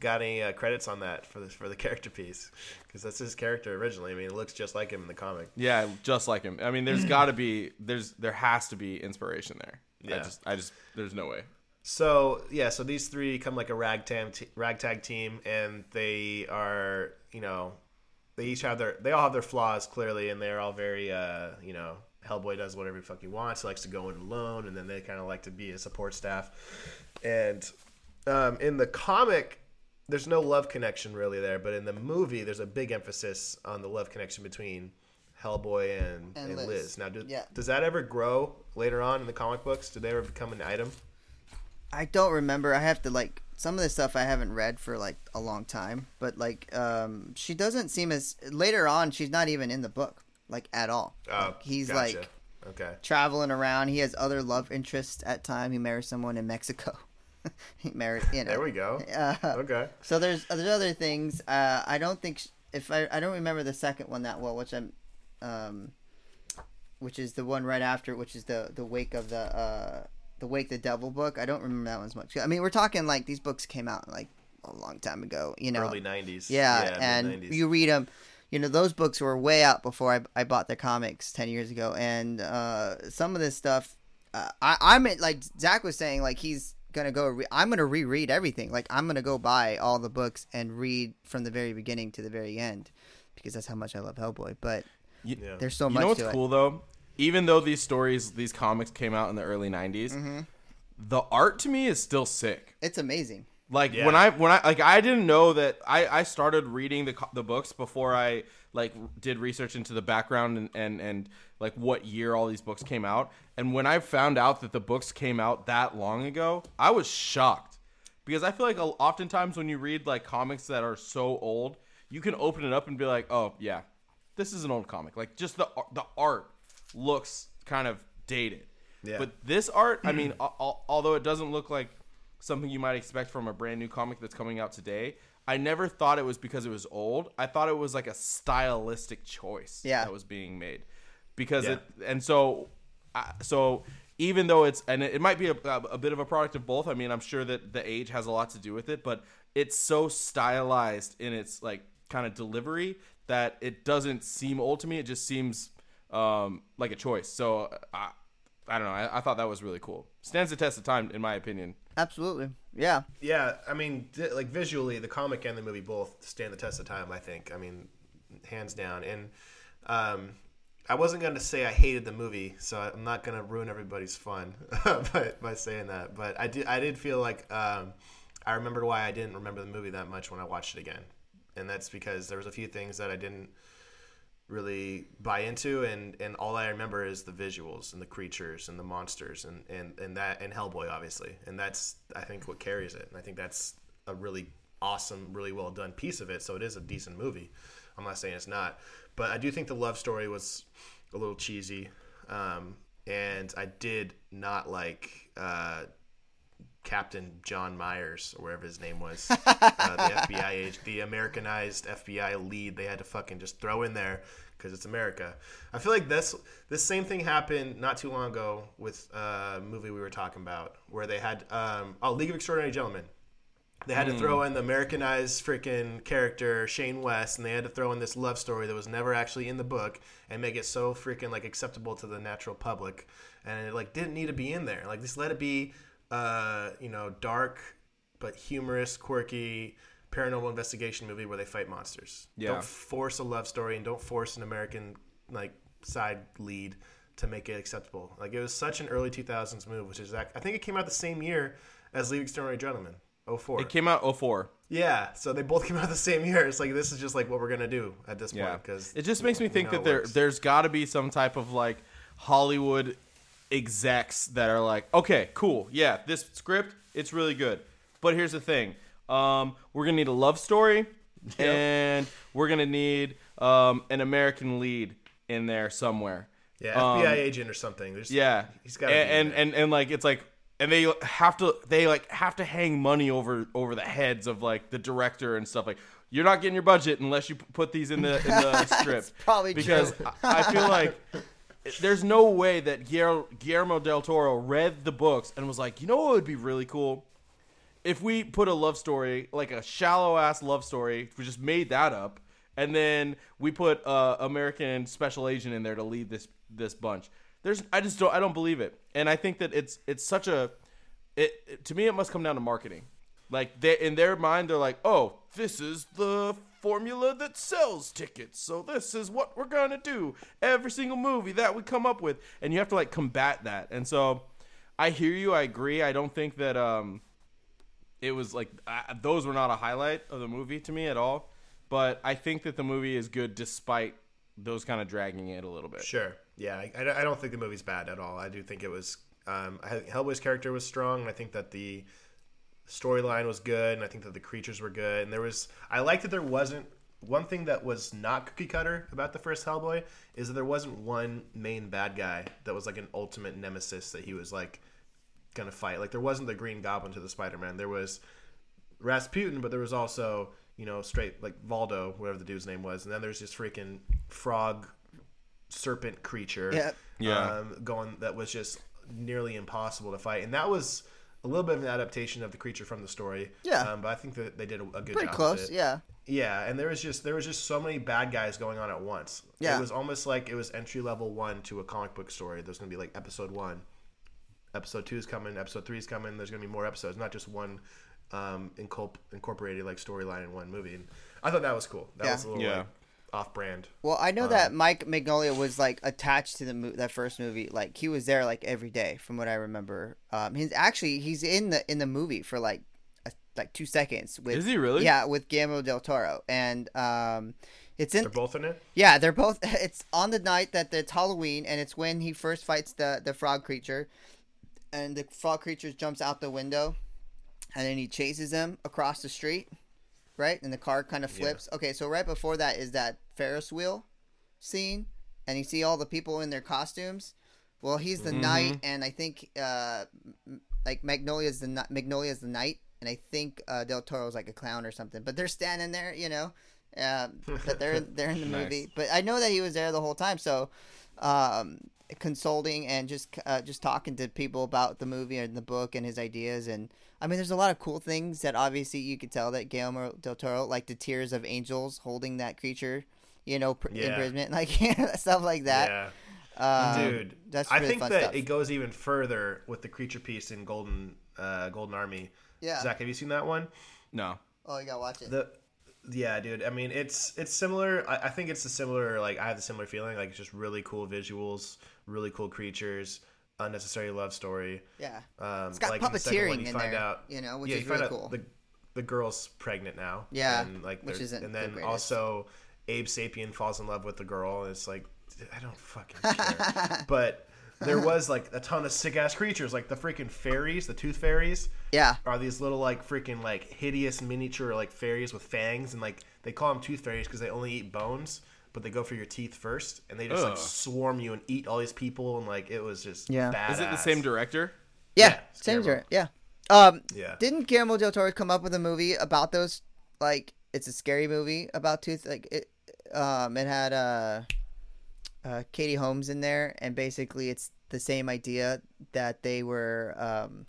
got any uh, credits on that for this for the character piece because that's his character originally. I mean, it looks just like him in the comic. Yeah, just like him. I mean, there's got to be there's there has to be inspiration there. I Yeah. just I just there's no way. So yeah, so these three come like a ragtag t- ragtag team, and they are you know they each have their they all have their flaws clearly, and they're all very uh, you know Hellboy does whatever he fucking wants. He likes to go in alone, and then they kind of like to be a support staff. And um, in the comic, there's no love connection really there, but in the movie, there's a big emphasis on the love connection between Hellboy and, And and, Liz. Liz. Now, do, Yeah. does that ever grow later on in the comic books? Do they ever become an item? I don't remember. I have to like some of the stuff I haven't read for like a long time, but like um she doesn't seem as later on she's not even in the book like at all. Oh, Like, he's gotcha. like okay. traveling around. He has other love interests at time. He marries someone in Mexico. he married, you know. There we go. Uh, Okay. So there's there's other things. Uh, I don't think sh- if I I don't remember the second one that well, which I'm, um, which is the one right after, which is the the wake of the uh the wake the devil book. I don't remember that one as much. I mean, we're talking like these books came out like a long time ago. You know, Early '90s. yeah, and mid-90s. you read them. You know, those books were way out before I, I bought the comics ten years ago, and uh, some of this stuff, uh, I I'm at, like Zach was saying, like he's gonna go. Re- I'm gonna reread everything. Like I'm gonna go buy all the books and read from the very beginning to the very end, because that's how much I love Hellboy. But You, Yeah. there's so you much You know what's to cool though? Even though these stories, these comics came out in the early '90s, mm-hmm. the art to me is still sick. It's amazing. Like Yeah. when I when I like I didn't know that I I started reading the the books before I like did research into the background and and and like what year all these books came out. And when I found out that the books came out that long ago, I was shocked because I feel like uh, oftentimes when you read like comics that are so old, you can open it up and be like, "Oh, yeah. This is an old comic." Like just the the art looks kind of dated. Yeah. But this art, I mean, al- al- although it doesn't look like something you might expect from a brand new comic that's coming out today, I never thought it was because it was old. I thought it was like a stylistic choice Yeah. that was being made. Because Yeah. it and so I- so even though it's and it, it might be a, a bit of a product of both. I mean, I'm sure that the age has a lot to do with it, but it's so stylized in its like kind of delivery that it doesn't seem old to me. It just seems um, like a choice. So I, I don't know. I, I thought that was really cool. Stands the test of time, in my opinion. Absolutely. Yeah. Yeah, I mean, like visually, the comic and the movie both stand the test of time. I think. I mean, hands down. And um, I wasn't going to say I hated the movie, so I'm not going to ruin everybody's fun by, by saying that. But I did I did feel like um, I remembered why I didn't remember the movie that much when I watched it again, and that's because there was a few things that I didn't really buy into and and all I remember is the visuals and the creatures and the monsters and and and that and Hellboy obviously. And that's I think what carries it. And I think that's a really awesome really well done piece of it so it is a decent movie. I'm not saying it's not. But I do think the love story was a little cheesy um, and I did not like uh, Captain John Myers or whatever his name was, uh, the FBI agent, the Americanized FBI lead. They had to fucking just throw in there because it's America. I feel like this this same thing happened not too long ago with a movie we were talking about where they had um, oh League of Extraordinary Gentlemen. They had to throw in the Americanized freaking character Shane West, and they had to throw in this love story that was never actually in the book, and make it so freaking like acceptable to the natural public, and it like didn't need to be in there. Like just let it be, uh, you know, dark but humorous, quirky paranormal investigation movie where they fight monsters. Yeah. Don't force a love story and don't force an American like side lead to make it acceptable. Like it was such an early 2000s move, which is that I think it came out the same year as of Extraordinary Gentlemen. 04. It came out 04. Yeah, so they both came out the same year. It's like this is just like what we're gonna do at this Yeah, point because it just makes me think that there works. there's got to be some type of like Hollywood execs that are like, okay, cool, yeah, this script it's really good, but here's the thing, um, we're gonna need a love story, and we're gonna need um, an American lead in there somewhere. yeah, um, FBI agent or something. There's, Yeah, he's got to and, and and and like it's like and they have to they like have to hang money over over the heads of like the director and stuff. Like you're not getting your budget unless you put these in the in the script. probably because. I, I feel like there's no way that Guillermo, del Toro read the books and was like you know what would be really cool if we put a love story like a shallow ass love story we just made that up and then we put uh, American special agent in there to lead this this bunch. There's I just don't I don't believe it, and I think that it's it's such a it, it- to me it must come down to marketing. Like they in their mind they're like, oh, this is the formula that sells tickets, so this is what we're gonna do every single movie that we come up with, and you have to like combat that. And so I hear you, I agree. I don't think that um it was like uh, those were not a highlight of the movie to me at all. But I think that the movie is good despite those kind of dragging it a little bit. Sure. Yeah, I, I don't- think the movie's bad at all. I do think it was. Um, Hellboy's character was strong, I think that the storyline was good, and I think that the creatures were good. And there was. I like that there wasn't one thing that was not cookie cutter about the first Hellboy is that there wasn't one main bad guy that was like an ultimate nemesis that he was like gonna fight. Like there wasn't the Green Goblin to the Spider Man. There was Rasputin, but there was also you know straight like Voldo, whatever the dude's name was, and then there's this freaking frog serpent creature, Yep. Yeah. um, going that was just nearly impossible to fight, and that was a little bit of an adaptation of the creature from the story. Yeah. um, but I think that they did a, a good Pretty job. close, with it. yeah. Yeah, and there was just there was just so many bad guys going on at once. Yeah. it was almost like it was entry level one to a comic book story. There's gonna be like episode one, episode two is coming, episode three is coming. There's gonna be more episodes, not just one um, incorp- incorporated like storyline in one movie. And I thought that was cool. That Yeah. was a little Yeah. like, off brand. Well, I know that Mike Mignola was like attached to the mo- that first movie. Like he was there like every day, from what I remember. Um, he's actually he's in the in the movie for like a, like two seconds. With, Is he really? Yeah, with Guillermo del Toro, and um, it's in They're both in it. yeah, they're both. It's on the night that it's Halloween, and it's when he first fights the the frog creature, and the frog creature jumps out the window, and then he chases them across the street, right? And the car kind of flips. Okay, so right before that is that Ferris wheel scene, and you see all the people in their costumes. Well, he's the knight, and I think uh, like Mignola's the Mignola's the knight, and I think uh, Del Toro's like a clown or something. But they're standing there, you know, uh, that they're they're in the Nice. movie. But I know that he was there the whole time, so um, consulting and just uh, just talking to people about the movie and the book and his ideas. And I mean, there's a lot of cool things that obviously you could tell that Guillermo del Toro, like the tears of angels holding that creature, you know, pr- Yeah. imprisonment, like stuff like that. yeah. Um, Dude, that's I think fun that stuff. it goes even further with the creature piece in Golden uh, Golden Army. Yeah. Zach, have you seen that one? No. Oh, you gotta watch it. The Yeah, dude. I mean, it's it's similar. I, I think it's a similar. Like I have the similar feeling. Like it's just really cool visuals, really cool creatures, unnecessary love story. Yeah. Um, It's got like in the one, puppeteering you in find there, out, you know, which yeah, is you find really out cool. The, the girl's pregnant now. Yeah, and like which isn't and then greatest. also Abe Sapien falls in love with the girl, and it's like I don't fucking care. but there was like a ton of sick ass creatures, like the freaking fairies, the tooth fairies Yeah. are these little like freaking like hideous miniature like fairies with fangs and like they call them tooth fairies because they only eat bones but they go for your teeth first and they just like swarm you and eat all these people and like it was just Yeah. badass. Is it the same director? Yeah. Yeah, Same director. Yeah. Um, Yeah. Didn't Guillermo del Toro come up with a movie about those? Like, it's a scary movie about tooth. Like it. Um, it had uh, uh, Katie Holmes in there, and basically it's the same idea that they were um.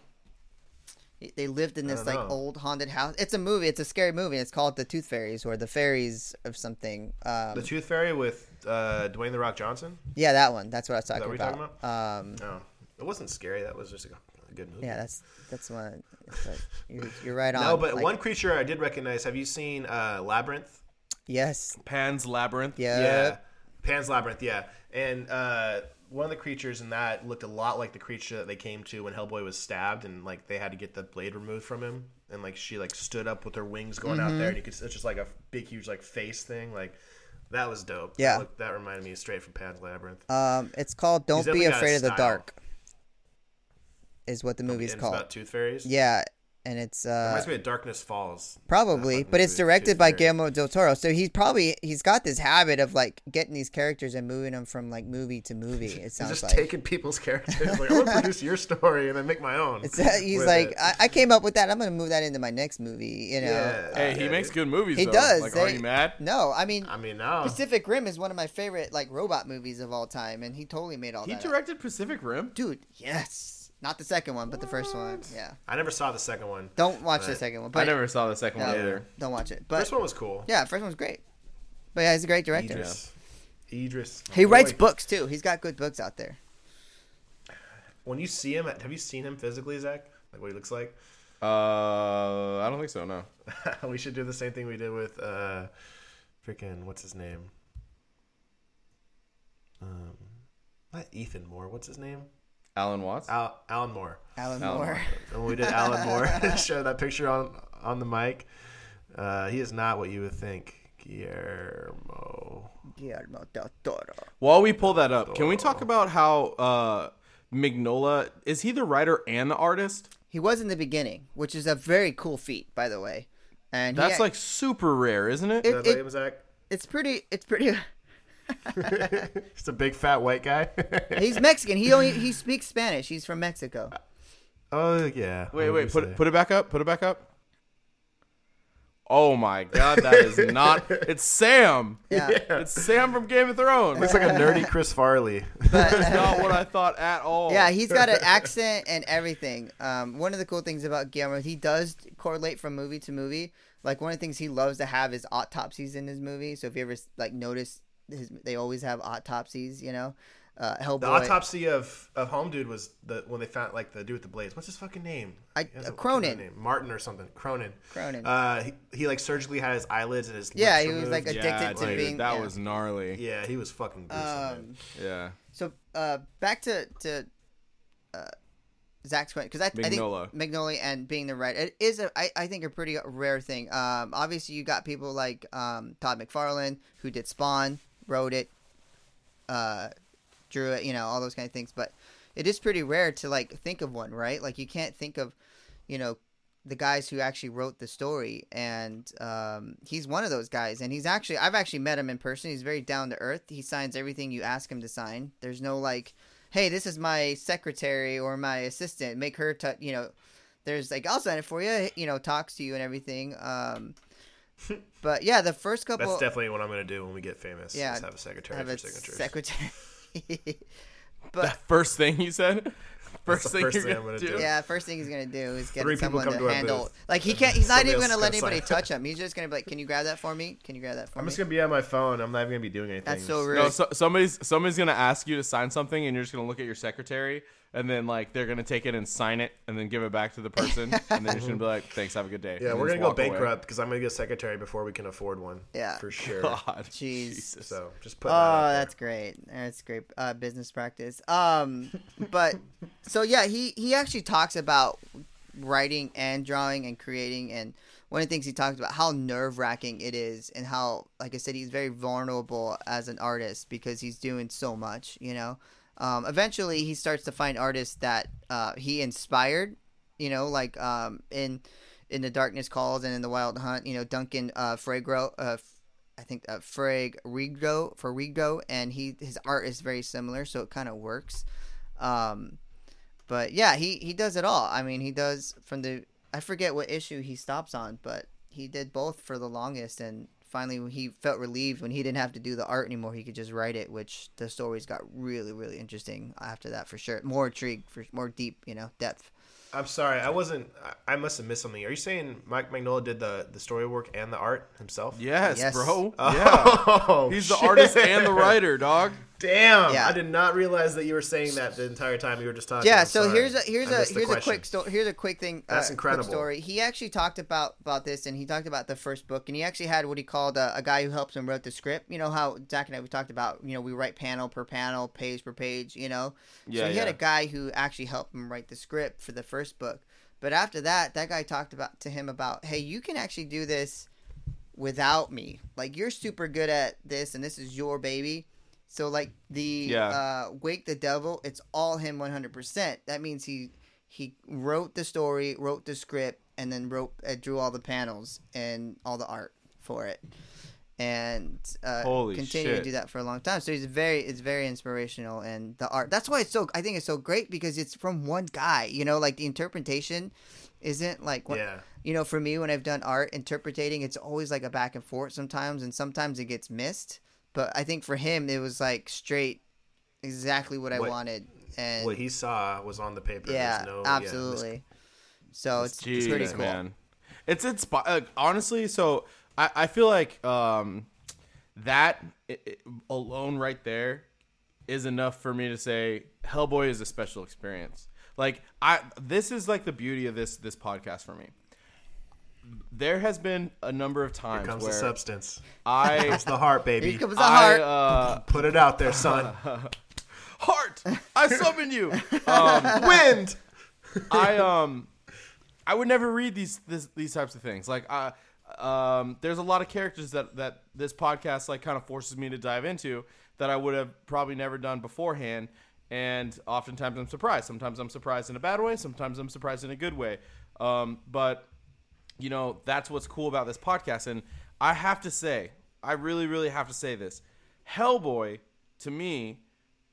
They lived in this like know. old haunted house. It's a movie. It's a scary movie. It's called The Tooth Fairies or The Fairies of something. Um, the tooth fairy with uh, Dwayne the Rock Johnson? yeah, that one. That's what I was talking about. talking Um, No, it wasn't scary. That was just a, good movie. yeah, that's that's one. But you're, you're right on. no, but like- one creature I did recognize. Have you seen uh, Labyrinth? Yes. Pan's Labyrinth. Yeah. Yeah, Pan's Labyrinth. Yeah, and uh, one of the creatures in that looked a lot like the creature that they came to when Hellboy was stabbed, and like they had to get the blade removed from him, and like she like stood up with her wings going Mm-hmm. out there, and you could it's just like a big, huge like face thing. Like that was dope. Yeah. that, that reminded me straight from Pan's Labyrinth. Um, it's called "Don't Be definitely got a Afraid of the. Dark." Is what the movie's called. about tooth fairies. Yeah, and it's uh reminds me of Darkness Falls. probably, but it's directed by Fairy. Guillermo del Toro. So he's probably he's got this habit of like getting these characters and moving them from like movie to movie. It He's sounds just like. taking people's characters. Like I'm gonna produce your story and then make my own. It's, uh, he's like. I, I came up with that. I'm gonna move that into my next movie. You know. Yeah. Hey, he Yeah, makes good movies. He though. does. Like, are you mad? No, I mean, I mean, no. Pacific Rim is one of my favorite like robot movies of all time, and he totally made all He that. up. directed Pacific Rim. Dude, yes. Not the second one, but the first one. Yeah. I never saw the second one. Don't watch the second one. But I never saw the second one either. Don't watch it. But First one was cool. yeah, first one was great. But yeah, he's a great director. Idris. Idris. He my writes books too. He's got good books out there. When you see him, have you seen him physically, Zach? Like what he looks like? Uh, I don't think so. No. we should do the same thing we did with uh, freaking what's his name? Um, not Ethan Moore. What's his name? Alan Watts. Al- Alan Moore. Alan Alan Moore. Moore. And when we did Alan Moore, show that picture on on the mic. Uh, he is not what you would think, Guillermo. Guillermo del Toro. While we pull that up, can we talk about how uh, Mignola is he the writer and the artist? He was in the beginning, which is a very cool feat, by the way. And he That's ac- like super rare, isn't it? Is It- that it- him, Zach? it's pretty. It's pretty. Just a big fat white guy. He's Mexican. He only he speaks Spanish. He's from Mexico. oh yeah. wait, wait, put you say? put it back up. Put it back up. Oh my god, that is not. It's Sam. Yeah. It's Sam from Game of Thrones. Looks like a nerdy Chris Farley. That's not what I thought at all. Yeah, he's got an accent and everything. Um, one of the cool things about Guillermo, he does correlate from movie to movie. Like one of the things he loves to have is autopsies in his movie. So if you ever like notice, his they always have autopsies. You know, uh, Hellboy. The autopsy of of Home Dude was the when they found like the dude with the blades. What's his fucking name? I- uh, a- Kroenen. name. Martin or something. Kroenen. Kroenen. Uh, he, he like surgically had his eyelids and his Yeah, lips he was, like, a- yeah, addicted to dude, being- that yeah. was gnarly. yeah, he was fucking gruesome. Um, Yeah, so uh, back to to uh, Zach's question because I, I Mignola. think Mignola and being the right it is a I, I think a pretty rare thing. Um, obviously you got people like um, Todd McFarlane who did Spawn, wrote it, uh, drew it, you know, all those kind of things. But it is pretty rare to like think of one, right? Like you can't think of, you know, the guys who actually wrote the story, and um, he's one of those guys. And he's actually I've actually met him in person. He's very down to earth. He signs everything you ask him to sign. There's no like, hey, this is my secretary or my assistant. Make her, t-, you know. There's like I'll sign it for you. You know, talks to you and everything. Um, but yeah, the first couple. That's definitely what I'm gonna do when we get famous. Yeah, is have a secretary have for a signatures. secretary. but that first thing you said. First thing first you're thing gonna, I'm gonna do. do. yeah, first thing he's gonna do is get Three people someone come to, to handle. booth. Like he can't. He's not even gonna let anybody sign. touch him. He's just gonna be like, "Can you grab that for me? Can you grab that for me? I'm just gonna be on my phone. I'm not even gonna be doing anything. That's so rude. No, so, somebody's somebody's gonna ask you to sign something, and you're just gonna look at your secretary, and then like they're gonna take it and sign it and then give it back to the person, and then you're gonna be like, "Thanks, have a good day." Yeah, and we're gonna go bankrupt because I'm gonna get a secretary before we can afford one. Yeah. for sure. God, Jeez. Jesus. So just put. Oh, that that's great. That's great uh, business practice. Um, but so yeah, he he actually talks about writing and drawing and creating, and one of the things he talks about how nerve wracking it is, and how, like I said, he's very vulnerable as an artist because he's doing so much. You know, um, eventually he starts to find artists that uh, he inspired. You know, like um, in in the darkness calls and in the wild hunt. You know, Duncan uh, Fragro. Uh, I think uh, Frag Rigo for Rigo, and he his art is very similar, so it kind of works. Um, but yeah, he he does it all. I mean, he does from the I forget what issue he stops on, but he did both for the longest, and finally he felt relieved when he didn't have to do the art anymore. He could just write it, which the stories got really really interesting after that for sure. More intrigue, for more deep, you know, depth. I'm sorry, I wasn't. I- I must have missed something. Are you saying Mike Mignola did the the story work and the art himself? Yes, Yes. bro. Oh, Yeah, he's the shit. artist and the writer, dog. Damn, Yeah. I did not realize that you were saying that the entire time you were just talking. Yeah, so here's a here's I a here's a quick story. Here's a quick thing. That's uh, incredible. story. He actually talked about about this, and he talked about the first book, and he actually had what he called a, a guy who helps him wrote the script. You know how Zach and I we talked about. You know, we write panel per panel, page per page. You know, Yeah, so he had a guy who actually helped him write the script for the first book. But after that, that guy talked about to him about, hey, you can actually do this without me. Like you're super good at this, and this is your baby. So like the Yeah. uh, Wake the Devil, it's all him 100%. That means he he wrote the story, wrote the script, and then wrote uh, drew all the panels and all the art for it, and uh, continued to do that for a long time. So he's very it's very inspirational, and the art. That's why it's so. I think it's so great because it's from one guy. You know, like the interpretation isn't like what Yeah, you know, for me, when I've done art interpreting, it's always like a back and forth sometimes, and sometimes it gets missed. But I think for him, it was like straight, exactly what I wanted, and what he saw was on the paper. yeah, There's no, yeah, absolutely. so it's, Jeez, it's pretty cool. man. It's inspi- like, honestly. So I, I feel like um, that i i alone right there is enough for me to say Hellboy is a special experience. Like I, this is like the beauty of this this podcast for me. There has been a number of Here times comes where the substance. I It's the heart, baby. Here comes the I heart. uh, Put it out there, son. heart. I summon you. Um, Wind. I um I would never read these this, these types of things. Like I um there's a lot of characters that that this podcast like kind of forces me to dive into that I would have probably never done beforehand. And oftentimes I'm surprised. Sometimes I'm surprised in a bad way. Sometimes I'm surprised in a good way. Um, but you know that's what's cool about this podcast. And I have to say, I really, really have to say this: Hellboy to me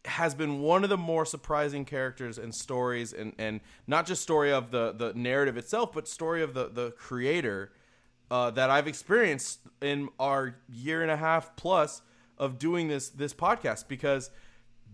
has been one of the more surprising characters and stories and, and not just story of the, the narrative itself but story of the, the creator uh, that i've experienced in our year and a half plus of doing this this podcast because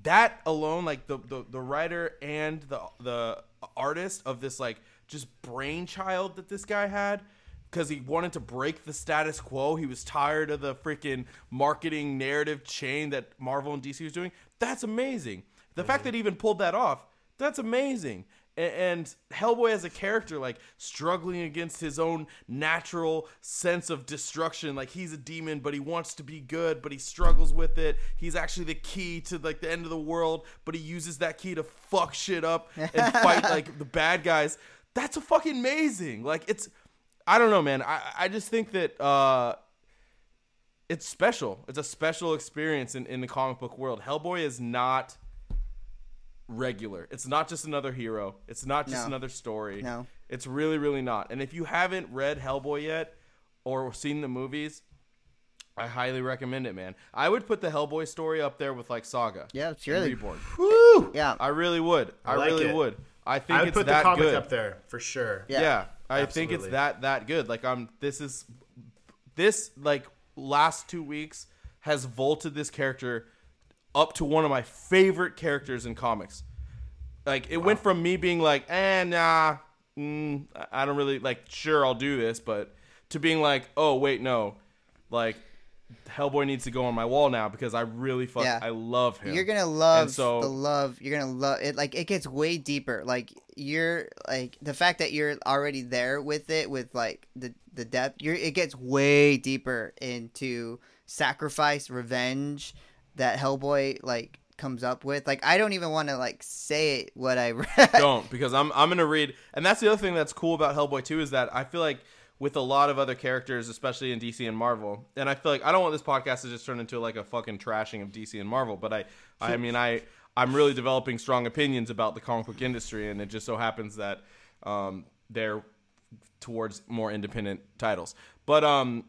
that alone like the, the, the writer and the the artist of this like just brainchild that this guy had because he wanted to break the status quo. He was tired of the freaking marketing narrative chain that Marvel and DC was doing. That's amazing. The fact that he even pulled that off, that's amazing. A- And Hellboy as a character, like struggling against his own natural sense of destruction. Like he's a demon, but he wants to be good, but he struggles with it. He's actually the key to like the end of the world, but he uses that key to fuck shit up and fight like the bad guys. That's a fucking amazing. Like it's I don't know, man. I I just think that uh it's special. It's a special experience in, in the comic book world. Hellboy is not regular. It's not just another hero. It's not just No. another story. No. It's really, really not. And if you haven't read Hellboy yet or seen the movies, I highly recommend it, man. I would put the Hellboy story up there with like Saga. Yeah, it's really- Reborn. Woo! Yeah, I really would. I, I like really it. would. I think I would it's put the that comic good. up there for sure. Yeah. Yeah, I think it's that that good. Like I'm this is this like last 2 weeks has vaulted this character up to one of my favorite characters in comics. Like it went from me being like, "Eh, nah, mm, I- I don't really like sure I'll do this," but to being like, "Oh, wait, no." Like Hellboy needs to go on my wall now because I really fuck Yeah. I love him. You're gonna love so- the love. You're gonna love it. Like it gets way deeper. Like you're like the fact that you're already there with it, with like the the depth. You're it gets way deeper into sacrifice, revenge that Hellboy like comes up with. Like I don't even want to like say it what I read. don't because I'm I'm gonna read, and that's the other thing that's cool about Hellboy too is that I feel like with a lot of other characters, especially in DC and Marvel, and I feel like I don't want this podcast to just turn into like a fucking trashing of DC and Marvel, but I I mean I I'm really developing strong opinions about the comic book industry, and it just so happens that um, they're towards more independent titles. But um,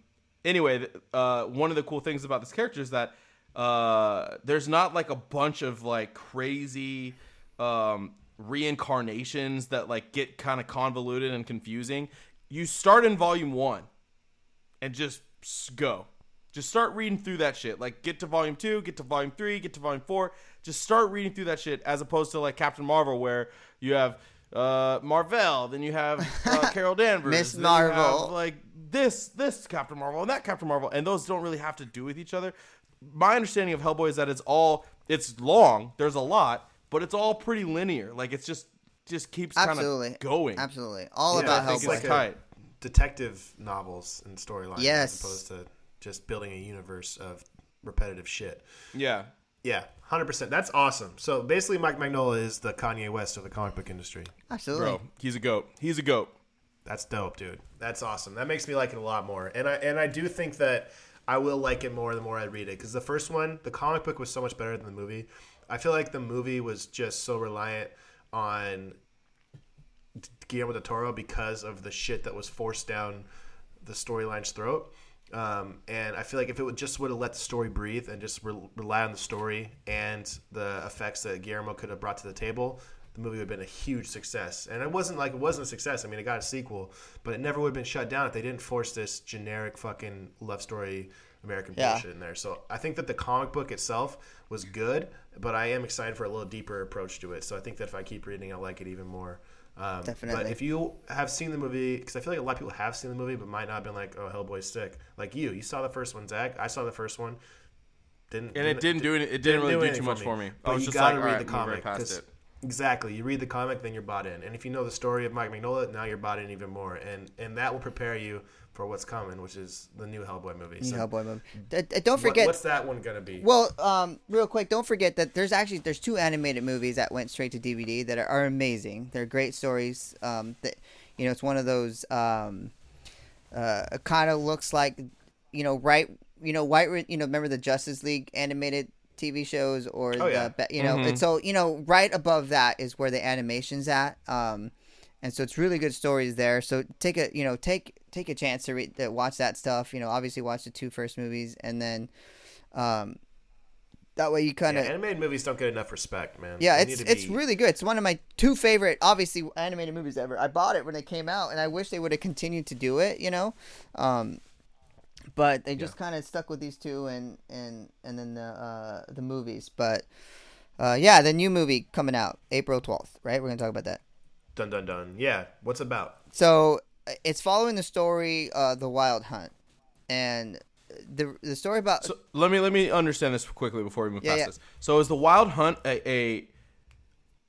anyway, uh, one of the cool things about this character is that uh, there's not like a bunch of like crazy um, reincarnations that like get kind of convoluted and confusing. You start in volume one and just go. Just start reading through that shit. Like get to volume two, get to volume three, get to volume four. Just start reading through that shit as opposed to like Captain Marvel where you have uh Marvel, then you have uh, Carol Danvers, Miss Marvel. like this this Captain Marvel and that Captain Marvel, and those don't really have to do with each other. My understanding of Hellboy is that it's all it's long. There's a lot, but it's all pretty linear. Like it's just just keeps kind of going. Absolutely, all Yeah, about I think Hellboy. it's tight. detective novels and storylines Yes. as opposed to just building a universe of repetitive shit. Yeah. Yeah, hundred percent. That's awesome. So basically, Mike Mignola is the Kanye West of the comic book industry. Absolutely. Bro, he's a goat. He's a goat. That's dope, dude. That's awesome. That makes me like it a lot more. And I and I do think that I will like it more the more I read it because the first one, the comic book was so much better than the movie. I feel like the movie was just so reliant on Guillermo del Toro because of the shit that was forced down the storyline's throat. Um, and I feel like if it would just would have let the story breathe and just re- rely on the story and the effects that Guillermo could have brought to the table, the movie would have been a huge success. And it wasn't like it wasn't a success. I mean, it got a sequel, but it never would have been shut down if they didn't force this generic fucking love story American Yeah. bullshit in there. So I think that the comic book itself was good, but I am excited for a little deeper approach to it. So I think that if I keep reading, I'll like it even more. Um, Definitely. But if you have seen the movie, because I feel like a lot of people have seen the movie, but might not have been like, "Oh, Hellboy's sick." Like you, you saw the first one, Zach. I saw the first one. Didn't And it didn't do it. it didn't really do anything too much for me. But I was you just gotta like, read "Alright, the comic. right past 'cause- it. Exactly. You read the comic, then you're bought in. And if you know the story of Mike Mignola, now you're bought in even more. And and that will prepare you for what's coming, which is the new Hellboy movie. New So Hellboy movie. D- d- don't what- forget. what's that one gonna be? Well, um, real quick, don't forget that there's actually there's two animated movies that went straight to DVD that are, are amazing. They're great stories. Um, that you know, it's one of those. Um, uh, it kind of looks like, you know, right. You know, white. You know, remember the Justice League animated TV shows or Oh, the yeah. ba- you know, Mhm. and so you know, right above that is where the animation's at. Um, and so it's really good stories there. So take a you know take take a chance to read to watch that stuff. You know, obviously watch the two first movies and then. Um, that way you kind yeah, of animated movies don't get enough respect, man. yeah, They it's need it's be- really good. It's one of my two favorite, obviously, animated movies ever. I bought it when it came out, and I wish they would have continued to do it. You know, um, but they just kind of stuck with these two, and and and then the uh, the movies. But uh, yeah, the new movie coming out April twelfth, right? We're gonna talk about that. Dun dun dun. Yeah, what's about? So it's following the story, uh, the Wild Hunt, and the the story about So let me let me understand this quickly before we move Yeah, past yeah. this. So is the Wild Hunt a, a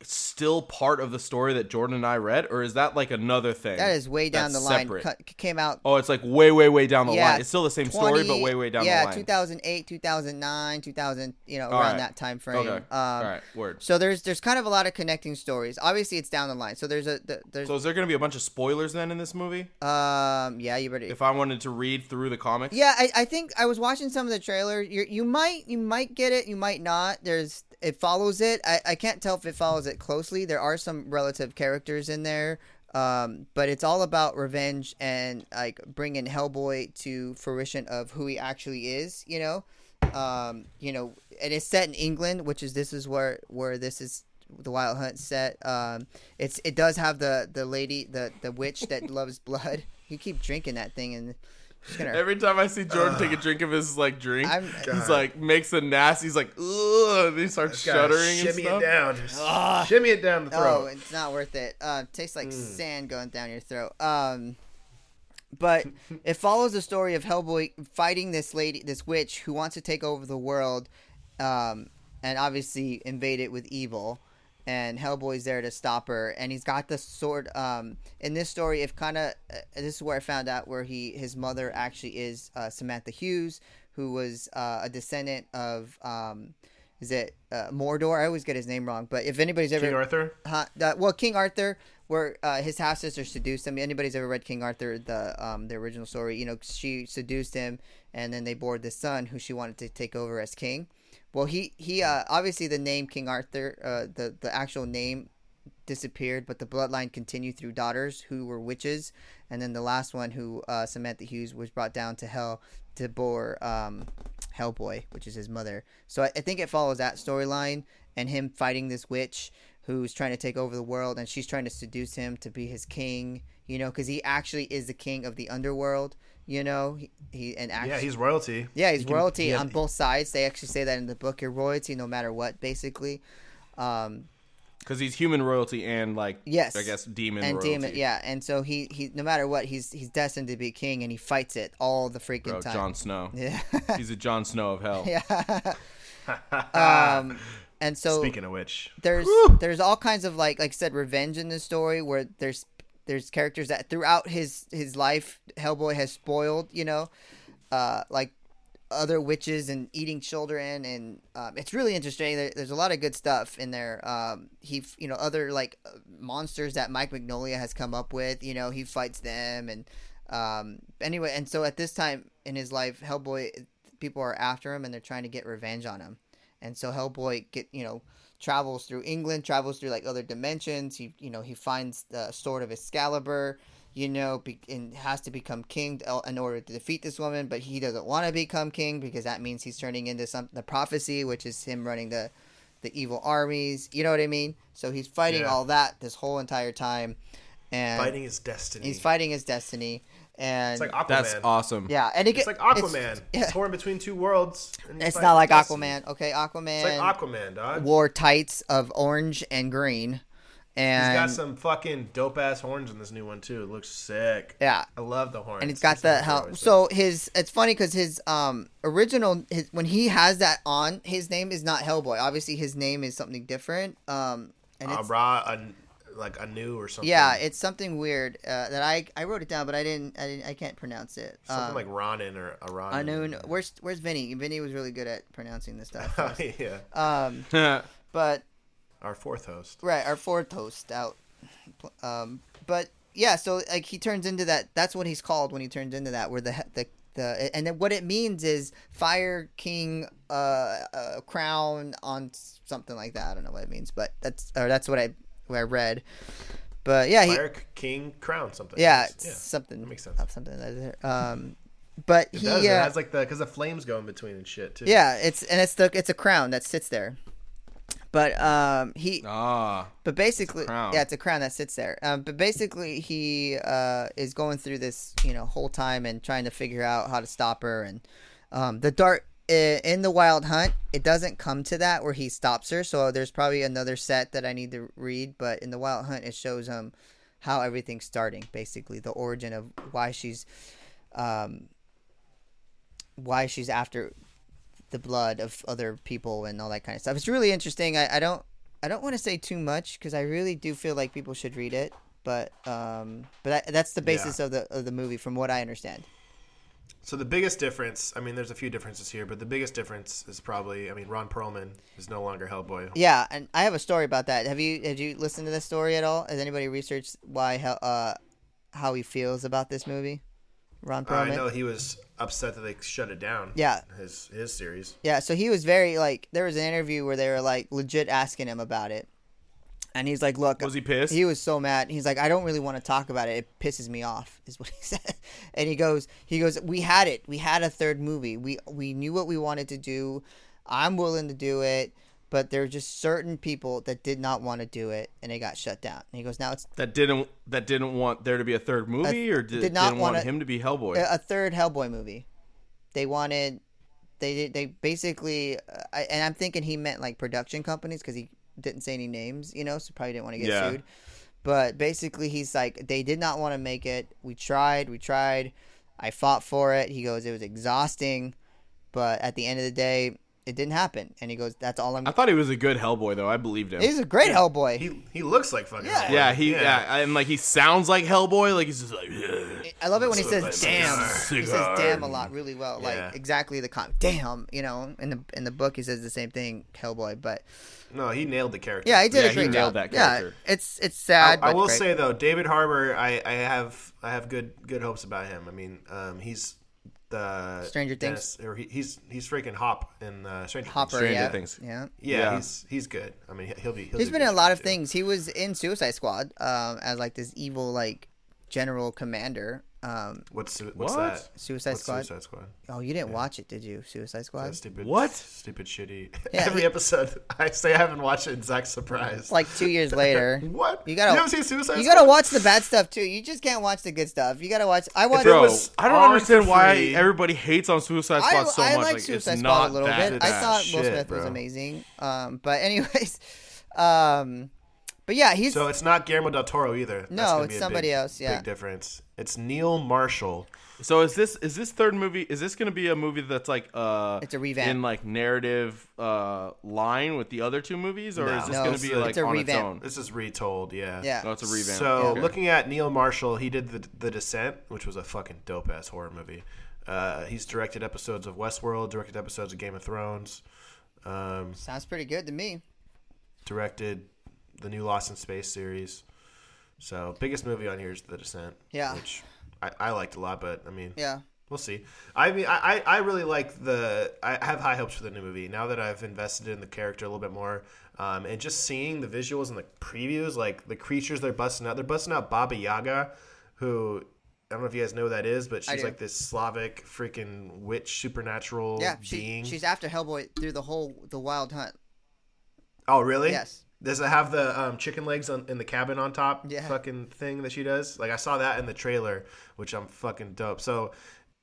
still part of the story that Jordin and I read, or is that like another thing? that is way down the line. separate? Cu- came out Oh, it's like way, way, way down the Yeah, line. It's still the same story, but way, way down yeah, the line. 2008, 2009, 2000, you know, around right. that time frame. Okay. Um, All right. Word. So there's there's kind of a lot of connecting stories. Obviously, it's down the line. So there's a th- there's So is there going to be a bunch of spoilers then in this movie? um yeah you better If I wanted to read through the comics? yeah I, I think I was watching some of the trailer. You you might you might get it you might not. There's it follows it. I, I can't tell if it follows it closely. There are some relative characters in there. Um, but it's all about revenge and like bringing Hellboy to fruition of who he actually is. You know, um, you know, and it's set in England, which is this is where where this is the Wild Hunt set. Um, it's it does have the the lady the the witch that loves blood. You keep drinking that thing and it's gonna. Every time I see Jordin take a drink of his like drink, I'm- he's like makes a nasty. He's like, ugh, and he starts Gotta shuddering and shimmy stuff. it down. Just shimmy it down the throat. Oh, throat. it's not worth it. Uh, tastes like Mm. sand going down your throat. Um, but it follows the story of Hellboy fighting this lady, this witch who wants to take over the world, um, and obviously invade it with evil. And Hellboy's there to stop her, and he's got the sword. Um, in this story, if kind of uh, this is where I found out where he his mother actually is uh, Samantha Hughes, who was uh, a descendant of um, is it uh, Mordor? I always get his name wrong, but if anybody's ever King Arthur. Huh, uh, well, King Arthur, where uh, his half sister seduced him. Anybody's ever read King Arthur, the um, the original story? You know, she seduced him, and then they bore the son who she wanted to take over as king. Well, he he uh, obviously the name King Arthur, uh, the the actual name disappeared, but the bloodline continued through daughters who were witches, and then the last one, who uh, Samantha Hughes, was brought down to hell to bore um, Hellboy, which is his mother. So I, I think it follows that storyline and him fighting this witch who's trying to take over the world, and she's trying to seduce him to be his king. You know, because he actually is the king of the underworld. You know, he, he and actually, Yeah, he's royalty. yeah, he's He can- royalty he has- on both sides. They actually say that in the book. You're royalty no matter what, basically. Um, Because he's human royalty and like Yes. I guess demon and royalty. demon, yeah, and so he he no matter what, he's he's destined to be king, and he fights it all the freaking Bro, time. Jon Snow. Yeah, He's a Jon Snow of hell. yeah. um, and so Speaking of which, there's there's all kinds of like like I said revenge in the story where there's there's characters that throughout his his life Hellboy has spoiled you know uh like other witches and eating children and um, it's really interesting. There, there's a lot of good stuff in there. Um he you know other like monsters that Mike Mignola has come up with you know he fights them and um anyway and so at this time in his life Hellboy people are after him and they're trying to get revenge on him. And so Hellboy get you know travels through England, travels through like other dimensions. He you know he finds the sword of Excalibur, you know, be, and has to become king to- uh, in order to defeat this woman. But he doesn't want to become king because that means he's turning into some the prophecy, which is him running the the evil armies. You know what I mean? So he's fighting Yeah. all that this whole entire time, and fighting his destiny. he's fighting his destiny. And It's like Aquaman. That's awesome. yeah, and it It's get- like Aquaman. yeah. He's torn between two worlds. and It's fights not like destiny. Aquaman. Okay, Aquaman. It's like Aquaman, dog. wore tights of orange and green, And he's got some fucking dope ass horns in this new one too. It looks sick. yeah, I love the horns. and it's got These the horns are how. So his it's funny because his um original his when he has that on his name is not Hellboy. Obviously, his name is something different. Um, and sick. it's uh, raw, a, like a new or something. yeah, it's something weird uh, that I I wrote it down, but I didn't I didn't I can't pronounce it. something Um, like Ronin or a Ronin. unknown. Where's Where's Vinny? Vinny was really good at pronouncing this stuff. yeah, um, but our fourth host. Right, our fourth host out. Um, but yeah, so like he turns into that. That's what he's called when he turns into that. Where the the the and then what it means is Fire King uh, uh crown on something like that. I don't know what it means, but that's or that's what I what I read. But yeah, he Fire King Crown something. yeah, It's- it's something that makes sense. Something that. Um, but It he does. It uh, has like the because the flames go in between and shit too. yeah, it's and it's the it's a crown that sits there. But um, he ah, But basically, crown. yeah, it's a crown that sits there. Um, but basically, he uh, is going through this, you know, whole time and trying to figure out how to stop her. And um, the dark i- in the Wild Hunt, it doesn't come to that where he stops her. So there's probably another set that I need to read. But in the Wild Hunt, it shows him how everything's starting. Basically, the origin of why she's, um, why she's after the blood of other people and all that kind of stuff. It's really interesting. I, I don't I don't want to say too much because I really do feel like people should read it. But um, but that, that's the basis of the of the movie, from what I understand. So the biggest difference, I mean, there's a few differences here, but the biggest difference is probably, I mean, Ron Perlman is no longer Hellboy. Yeah, and I have a story about that. Have you have you listened to this story at all? Has anybody researched why how uh how he feels about this movie? Ron Uh, I Perlman. know he was upset that they shut it down. Yeah. his his series. Yeah, so he was very like there was an interview where they were like legit asking him about it. And he's like, "Look, Was he pissed? He was so mad. He's like, "I don't really want to talk about it. It pisses me off." Is what he said. And he goes, "He goes, we had it. We had a third movie. We we knew what we wanted to do. I'm willing to do it, but there are just certain people that did not want to do it, and it got shut down." And he goes, "Now it's that didn't that didn't want there to be a third movie, or did, did not didn't want wanna- him to be Hellboy? a, a third Hellboy movie. They wanted, they did, they basically, uh, I, and I'm thinking he meant like production companies because he didn't say any names, you know, so probably didn't want to get Yeah. sued. But basically, he's like, they did not want to make it. We tried, we tried. I fought for it. He goes, it was exhausting, but at the end of the day, it didn't happen. And he goes, that's all I'm. I thought he was a good Hellboy though. I believed him. He's a great Hellboy. He he looks like fucking. Yeah. Hellboy. yeah, he yeah. and like he sounds like Hellboy. Like he's just like. I love it when he says nice. "damn." He says "damn" a lot, really well. Yeah. Like exactly the con. Damn, you know. In the in the book, he says the same thing, Hellboy. But No, he nailed the character. yeah, he did Yeah, a he nailed job. that Yeah, it's it's sad. I but will great. say though, David Harbour, I, I have I have good good hopes about him. I mean, um, he's the Stranger Dennis, or he, he's he's freaking Hop in uh, Stranger Hopper. Things. Stranger yeah, Things. yeah. Yeah, Yeah. he's he's good. I mean, he'll be. He'll He's do been in a lot of too. things. He was in Suicide Squad um, as like this evil like general commander. Um, What's what's What? that? Suicide What's Squad. Suicide Squad? Oh, you didn't watch it, did you? Suicide Squad. Stupid. What? Stupid shitty. Yeah, Every episode, I say I haven't watched it. and Zach's surprised. Like two years later. what? You gotta- You haven't seen Suicide You Squad? gotta watch the bad stuff too. You just can't watch the good stuff. You gotta watch. I watch. Bro, was I don't understand for why free- everybody hates on Suicide I, Squad so I much. like like Suicide it's Squad not a little bit. I bad. thought Will Shit, Smith was amazing. Um, but anyways, um, but yeah, he's So it's not Guillermo del Toro either. No, gonna it's be a somebody big- else, yeah. big difference. It's Neil Marshall. So is this is this third movie? Is this going to be a movie that's like uh It's a revamp. in like narrative uh line with the other two movies, or No. is this No, going to be like it's a on its own? This is retold. Yeah. yeah. Oh, it's a revamp. So Okay. looking at Neil Marshall, he did the the Descent, which was a fucking dope ass horror movie. Uh, he's directed episodes of Westworld, directed episodes of Game of Thrones, um, Sounds pretty good to me. directed the new Lost in Space series. So biggest movie on here is The Descent. Yeah. Which I, I liked a lot, but I mean, Yeah. We'll see. I mean, I, I really like the. I have high hopes for the new movie now that I've invested in the character a little bit more, um, and just seeing the visuals and the previews, like the creatures they're busting out. They're busting out Baba Yaga, who I don't know if you guys know who that is, but she's like this Slavic freaking witch, supernatural Yeah. She, being. she's after Hellboy through the whole the Wild Hunt. oh, really? Yes. Does it have the um, chicken legs on, in the cabin on top? Yeah. Fucking thing that she does. Like I saw that in the trailer, which I'm fucking dope. So,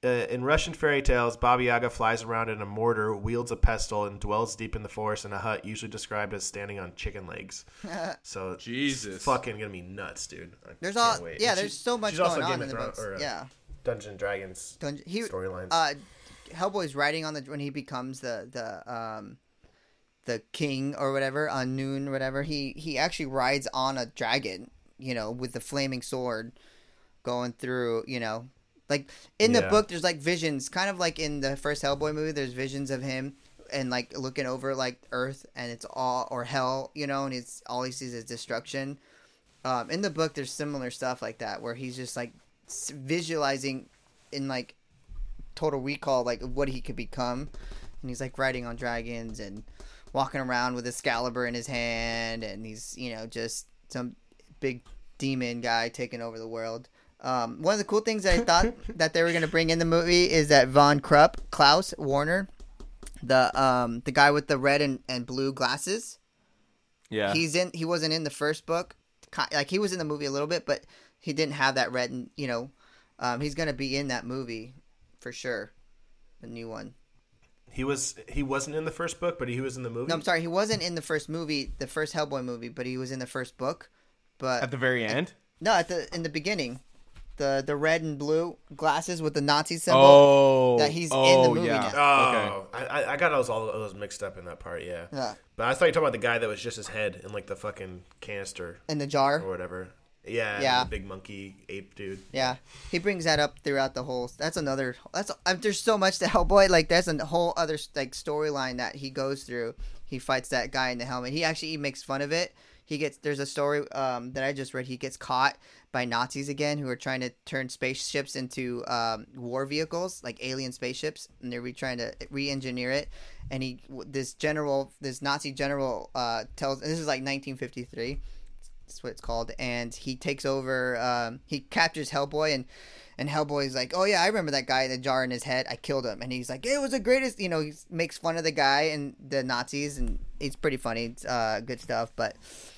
uh, in Russian fairy tales, Baba Yaga flies around in a mortar, wields a pestle, and dwells deep in the forest in a hut, usually described as standing on chicken legs. So, Jesus. fucking gonna be nuts, dude. I There's can't all wait. yeah. And There's so much she's also going on Game in of the Thrones- books. or, uh, Yeah. Dungeons and Dragons Dungeon, he, storylines. uh, Hellboy's writing on the when he becomes the the um the king or whatever on Noon whatever. He he actually rides on a dragon, you know, with the flaming sword, going through. You know, like in the Yeah. book, there's like visions, kind of like in the first Hellboy movie. There's visions of him and like looking over like Earth, and it's all or hell, you know, and it's all he sees is destruction. Um, in the book, there's similar stuff like that where he's just like visualizing in like total recall like what he could become and he's like riding on dragons and walking around with Excalibur in his hand and he's you know just some big demon guy taking over the world um, one of the cool things that I thought that they were going to bring in the movie is that Von Krupp, Klaus Warner, the um the guy with the red and, and blue glasses. Yeah. He's in. He wasn't in the first book. Like he was in the movie a little bit, but he didn't have that red. And you know, um, he's gonna be in that movie for sure. The new one. He was he wasn't in the first book, but he was in the movie. No, I'm sorry. He wasn't in the first movie, the first Hellboy movie, but he was in the first book. But At the very end. no, at the in the beginning, the the red and blue glasses with the Nazi symbol. Oh, that he's in oh, the movie yeah. now. Oh, I, I- I got those all those mixed up in that part. Yeah. Yeah. But I thought you were talking about the guy that was just his head in like the fucking canister In the jar. or whatever. Yeah. Yeah. Big monkey ape dude. Yeah, he brings that up throughout the whole. That's another. That's there's so much to Hellboy. Like there's a whole other like storyline that he goes through. He fights that guy in the helmet. He actually he makes fun of it. He gets there's a story um, that I just read. He gets caught by Nazis again, who are trying to turn spaceships into um, war vehicles, like alien spaceships, and they're re- trying to re-engineer it. And he this general, this Nazi general, uh, tells. And this is like 1953 that's what it's called. And he takes over. Um, he captures Hellboy, and and Hellboy's like, "Oh yeah, I remember that guy, the jar in his head. I killed him." And he's like, "It was the greatest." You know, he makes fun of the guy and the Nazis, and it's pretty funny. It's uh, good stuff. But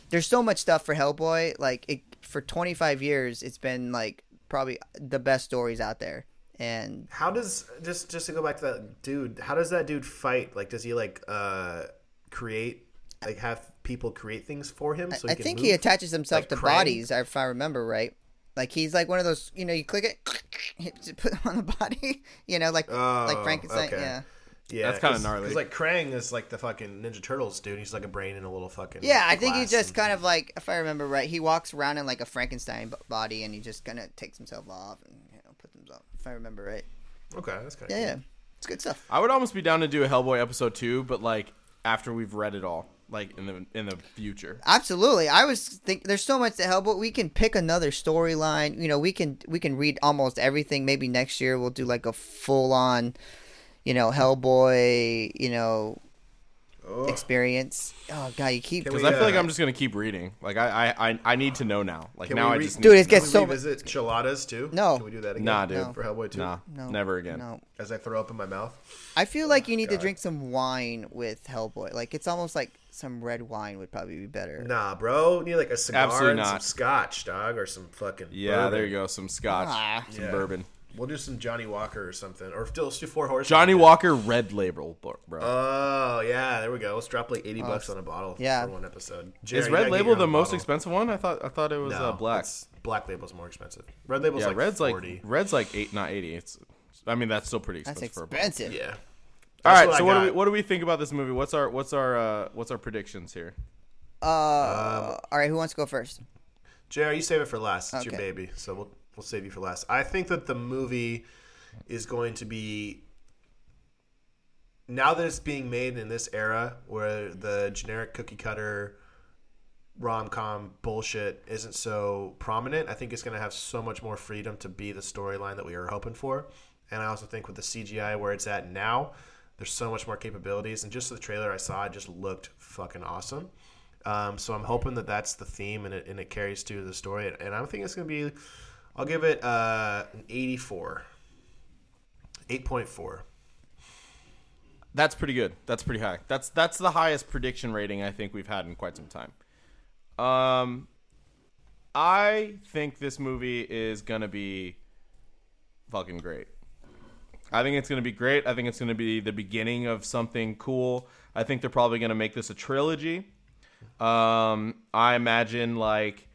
there's so much stuff for Hellboy. Like it for 25 years, it's been like probably the best stories out there. And How does just just to go back to that dude? How does that dude fight? Like, does he like uh create like have people create things for him. So I he can think move? he attaches himself Like to Krang? bodies, if I remember right. Like he's like one of those, you know, you click it, hit- put it on the body, you know, like like Oh, Frankenstein. okay. Yeah, Yeah, That's kinda 'cause- gnarly. 'cause, like Krang is like the fucking Ninja Turtles dude. He's like a brain in a little fucking. yeah. I think he just and- kind of like, if I remember right, he walks around in like a Frankenstein body, and he just kind of takes himself off and you know puts himself. If I remember right. Okay, that's kind of Yeah, yeah, it's good stuff. I would almost be down to do a Hellboy episode two, but like after we've read it all, like in the in the future. Absolutely. I was think there's so much to help, but we can pick another storyline. You know, we can we can read almost everything. Maybe next year we'll do like a full on, you know, Hellboy, you know, Ugh. experience. Oh god, you keep Can Because I feel like uh, I'm just gonna keep reading. Like I I, I, I need to know now. Like now we I just Dude, need it to gets so we revisit Cheladas too? No. Can we do that again? Nah, dude. No. For Hellboy two. Nah, No. never again. No. As I throw up in my mouth. I feel like you need to drink some wine with Hellboy. Like it's almost like some red wine would probably be better. Nah, bro. You need like a cigar Absolutely and some not. scotch, dog, or some fucking. Yeah, bourbon. there you go. Some scotch, Ah. some Yeah. bourbon. We'll do some Johnnie Walker or something, or still let's do Four Horsemen. Johnnie again. Walker Red Label, bro. bro. Oh yeah, there we go. Let's drop like eighty bucks on a bottle yeah. for one episode. Is Jerry, you Red gotta get Label your the own most bottle. expensive one? I thought I thought it was No, uh, black. it's- Black Label's more expensive. Red Label's Yeah, like Red's 40. like Red's like eight, not eighty. It's, I mean that's still pretty That's expensive for a bottle. expensive. Yeah. All That's right, what so what do we what do we think about this movie? What's our what's our uh, what's our predictions here? Uh, Um, all right, who wants to go first? JR, you save it for last. It's your baby, so we'll we'll save you for last. I think that the movie is going to be now that it's being made in this era where the generic cookie cutter rom com bullshit isn't so prominent. I think it's going to have so much more freedom to be the storyline that we were hoping for. And I also think with the CGI where it's at now, there's so much more capabilities. And just the trailer I saw, it just looked fucking awesome. Um, so I'm hoping that that's the theme and it, and it carries to the story. And I'm thinking it's going to be, I'll give it uh, an 84. 8.4. That's pretty good. That's pretty high. That's that's the highest prediction rating I think we've had in quite some time. Um, I think this movie is gonna be fucking great. I think it's gonna be great. I think it's gonna be the beginning of something cool. I think they're probably gonna make this a trilogy. Um, I imagine like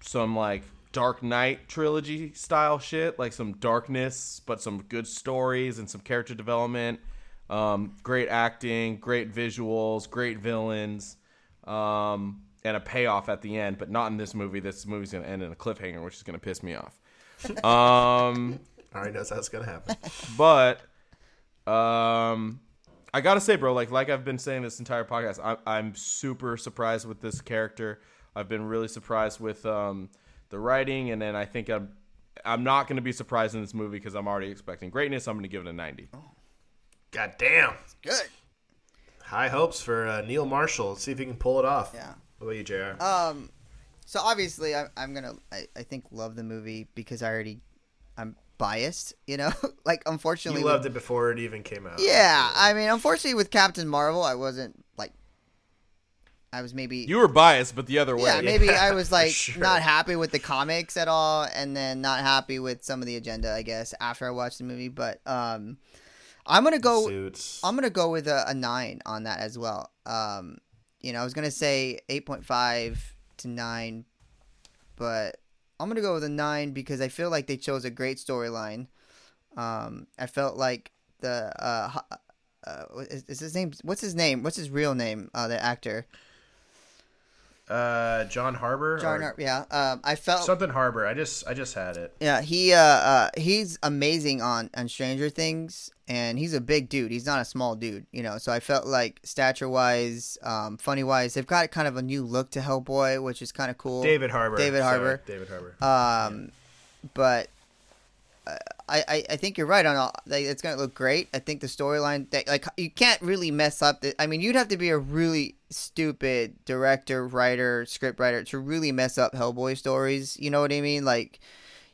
some like Dark Knight trilogy style shit, like some darkness, but some good stories and some character development. Um, great acting, great visuals, great villains, um, and a payoff at the end, but not in this movie. This movie's gonna end in a cliffhanger, which is gonna piss me off. Um, I already knows how it's going to happen. but um I gotta say, bro, like like I've been saying this entire podcast, I'm I'm super surprised with this character. I've been really surprised with um the writing, and then I think I'm I'm not gonna be surprised in this movie because I'm already expecting greatness. I'm gonna give it a 90. God damn. Good. High hopes for uh, Neil Marshall. Let's see if he can pull it off. Yeah. What about you, JR? Um, so obviously, I, I'm gonna, I, I think, love the movie because I already, I'm biased. You know, like unfortunately, you with- loved it before it even came out. Yeah, I mean, unfortunately, with Captain Marvel, I wasn't like, I was maybe. You were biased, but the other way. yeah, maybe I was like sure. not happy with the comics at all, and then not happy with some of the agenda. I guess after I watched the movie, but um, I'm gonna go. Suits. I'm gonna go with a, a nine on that as well. Um, you know, I was gonna say eight point five to nine, but I'm gonna go with a nine because I feel like they chose a great storyline. Um, I felt like the uh, uh, is, is his name? What's his name? What's his real name? Uh, the actor, uh, John Harbour. John. or yeah. Um, I felt something Harbour. I just I just had it. Yeah, he uh, uh he's amazing on on Stranger Things, and he's a big dude. He's not a small dude, you know. So I felt like stature wise, um, funny wise, they've got kind of a new look to Hellboy, which is kind of cool. David Harbour. David Sorry, Harbour. David Harbour. Um, but uh, I, I think you're right on all. Like, it's gonna look great. I think the storyline, that like you can't really mess up. The, I mean, you'd have to be a really stupid director, writer, script writer to really mess up Hellboy stories. You know what I mean? Like,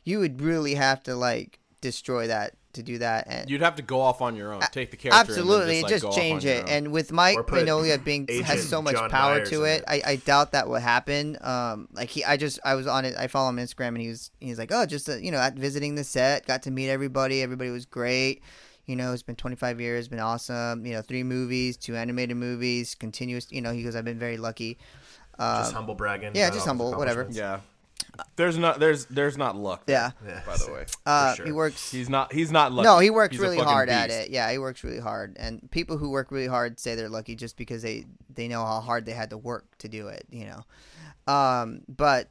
you would really have to like destroy that to do that. And You'd have to go off on your own. Take the character. absolutely, just, just, like, go off change it. And with Mike Or put Mignola being has so much John power Myers to it, it. I, I doubt that would happen. Um, like he, I just I was on it. I follow him on Instagram, and he was he's like, oh, just uh, you know, at visiting the set, got to meet everybody. Everybody was great. You know, it's been 25 years, been awesome. You know, three movies, two animated movies, continuous. You know, he goes, I've been very lucky. Just Um, humble bragging. yeah, just humble, whatever. Yeah. There's not there's there's not luck. there, yeah. Yeah. By the way, Uh, sure. He works. he's not he's not lucky. No, he works He's really fucking hard at it. Yeah, he works really hard, and people who work really hard say they're lucky just because they they know how hard they had to work to do it. You know, um, but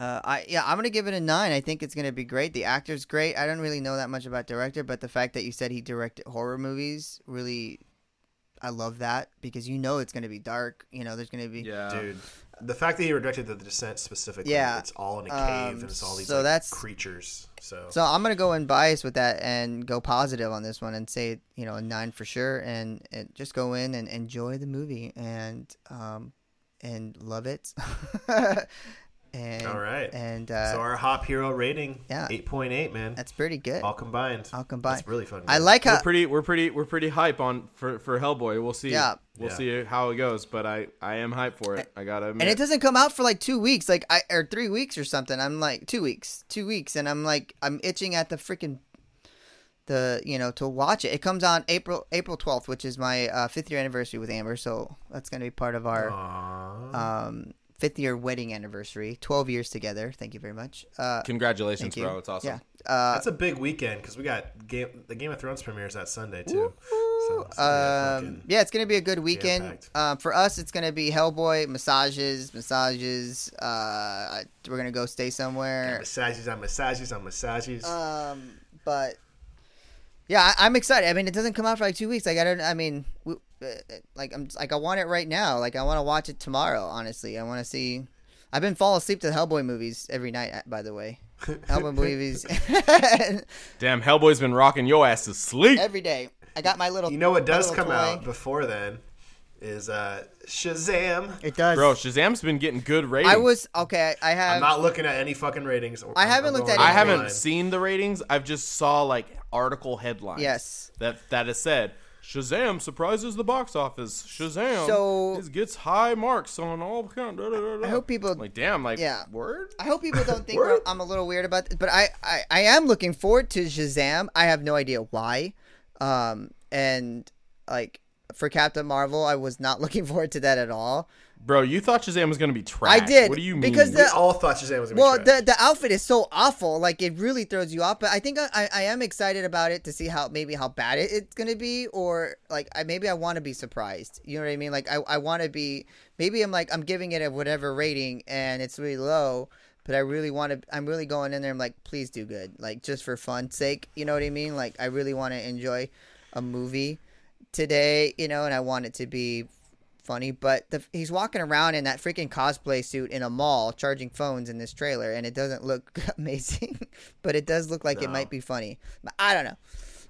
uh, I yeah, I'm gonna give it a nine. I think it's gonna be great. The actor's great. I don't really know that much about director, but the fact that you said he directed horror movies really, I love that because you know it's gonna be dark. You know, there's gonna be Yeah, Dude, the fact that he directed the Descent specifically, Yeah. it's all in a Um, cave and it's all these so like, that's- creatures. So, So I'm gonna go in bias with that and go positive on this one and say you know a nine for sure and, and just go in and enjoy the movie and um and love it. and all right. and uh, so our Hop Hero rating, yeah. eight point eight, man, that's pretty good. all combined. All combined. combine. That's really fun. I man. like we're how pretty we're pretty we're pretty hype on for for Hellboy. We'll see. Yeah. we'll Yeah. see how it goes. But I I am hyped for it. I gotta admit. and it doesn't come out for like two weeks, like I or three weeks or something. I'm like two weeks, two weeks, and I'm like I'm itching at the freaking the you know to watch it. It comes on April April 12th, which is my uh, fifth year anniversary with Amber, so that's gonna be part of our Aw. um, fifth year wedding anniversary. Twelve years together. Thank you very much. Uh, Congratulations, bro. It's awesome. Yeah. Uh, That's a big weekend because we got game the Game of Thrones premieres that Sunday too. So, it's gonna be a um, yeah, it's gonna be a good weekend. jam-packed. Um, for us, it's gonna be Hellboy massages, massages. Uh, we're gonna go stay somewhere. massages on massages on massages. Um, but yeah, I, I'm excited. I mean, it doesn't come out for like two weeks. Like I don't. I mean, we, uh, like I'm like I want it right now. Like I want to watch it tomorrow. Honestly, I want to see. I've been falling asleep to Hellboy movies every night. uh, By the way, Hellboy movies Damn, Hellboy's been rocking your ass to sleep. every day. I got my little. you know what does come toy. out before then is uh, Shazam. It does, Bro, Shazam's been getting good ratings. I was okay. I have. I'm not looking at any fucking ratings. I haven't looked going at I haven't online. seen the ratings. I've just saw like article headlines. Yes. That that has said Shazam surprises the box office. Shazam So- gets high marks on all da. I hope people. like damn like Yeah. word. I hope people don't think I'm a little weird about this, but I, I, I am looking forward to Shazam. I have no idea why. Um, and like for Captain Marvel, I was not looking forward to that at all. Bro, you thought Shazam was gonna be trash. I did, What do you mean? because We all thought Shazam was gonna Well, be trash. Well, the the outfit is so awful, like it really throws you off. But I think I, I, I am excited about it to see how maybe how bad it, it's gonna be, or like I maybe I want to be surprised. You know what I mean? Like I, I want to be maybe I'm like I'm giving it a whatever rating and it's really low, but I really want to. I'm really going in there. I'm like, please do good, like just for fun's sake. You know what I mean? Like I really want to enjoy a movie today, you know, and I want it to be funny, but the, he's walking around in that freaking cosplay suit in a mall charging phones in this trailer, and it doesn't look amazing, but it does look like it might be funny. But I don't know.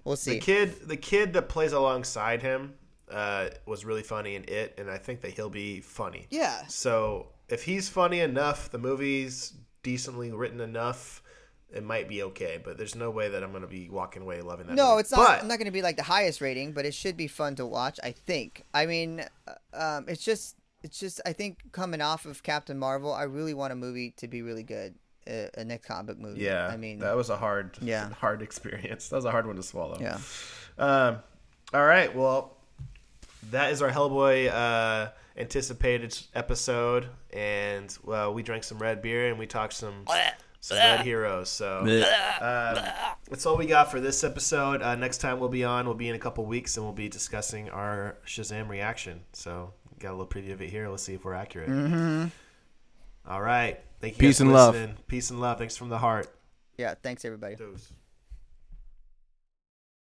We'll see. the kid, the kid that plays alongside him, uh, was really funny in it, and I think that he'll be funny. Yeah. So if he's funny enough, the movie's decently written enough, it might be okay. But there's no way that I'm gonna be walking away loving that. No, movie. it's not. But I'm not going to be like the highest rating, but it should be fun to watch. I think. I mean, uh, um, it's just, it's just. I think coming off of Captain Marvel, I really want a movie to be really good. Uh, a next comic book movie. yeah, I mean, that was a hard, Yeah. hard experience. That was a hard one to swallow. yeah. Um, all right. Well, that is our Hellboy uh, anticipated episode, and well, we drank some red beer and we talked some some red heroes. So um, that's all we got for this episode. Uh, next time we'll be on, we'll be in a couple weeks, and we'll be discussing our Shazam reaction. So got a little preview of it here. Let's see if we're accurate. Mm-hmm. All right. Thank you. Peace guys for and love. Peace and love. Thanks from the heart. Yeah. Thanks everybody. Dose.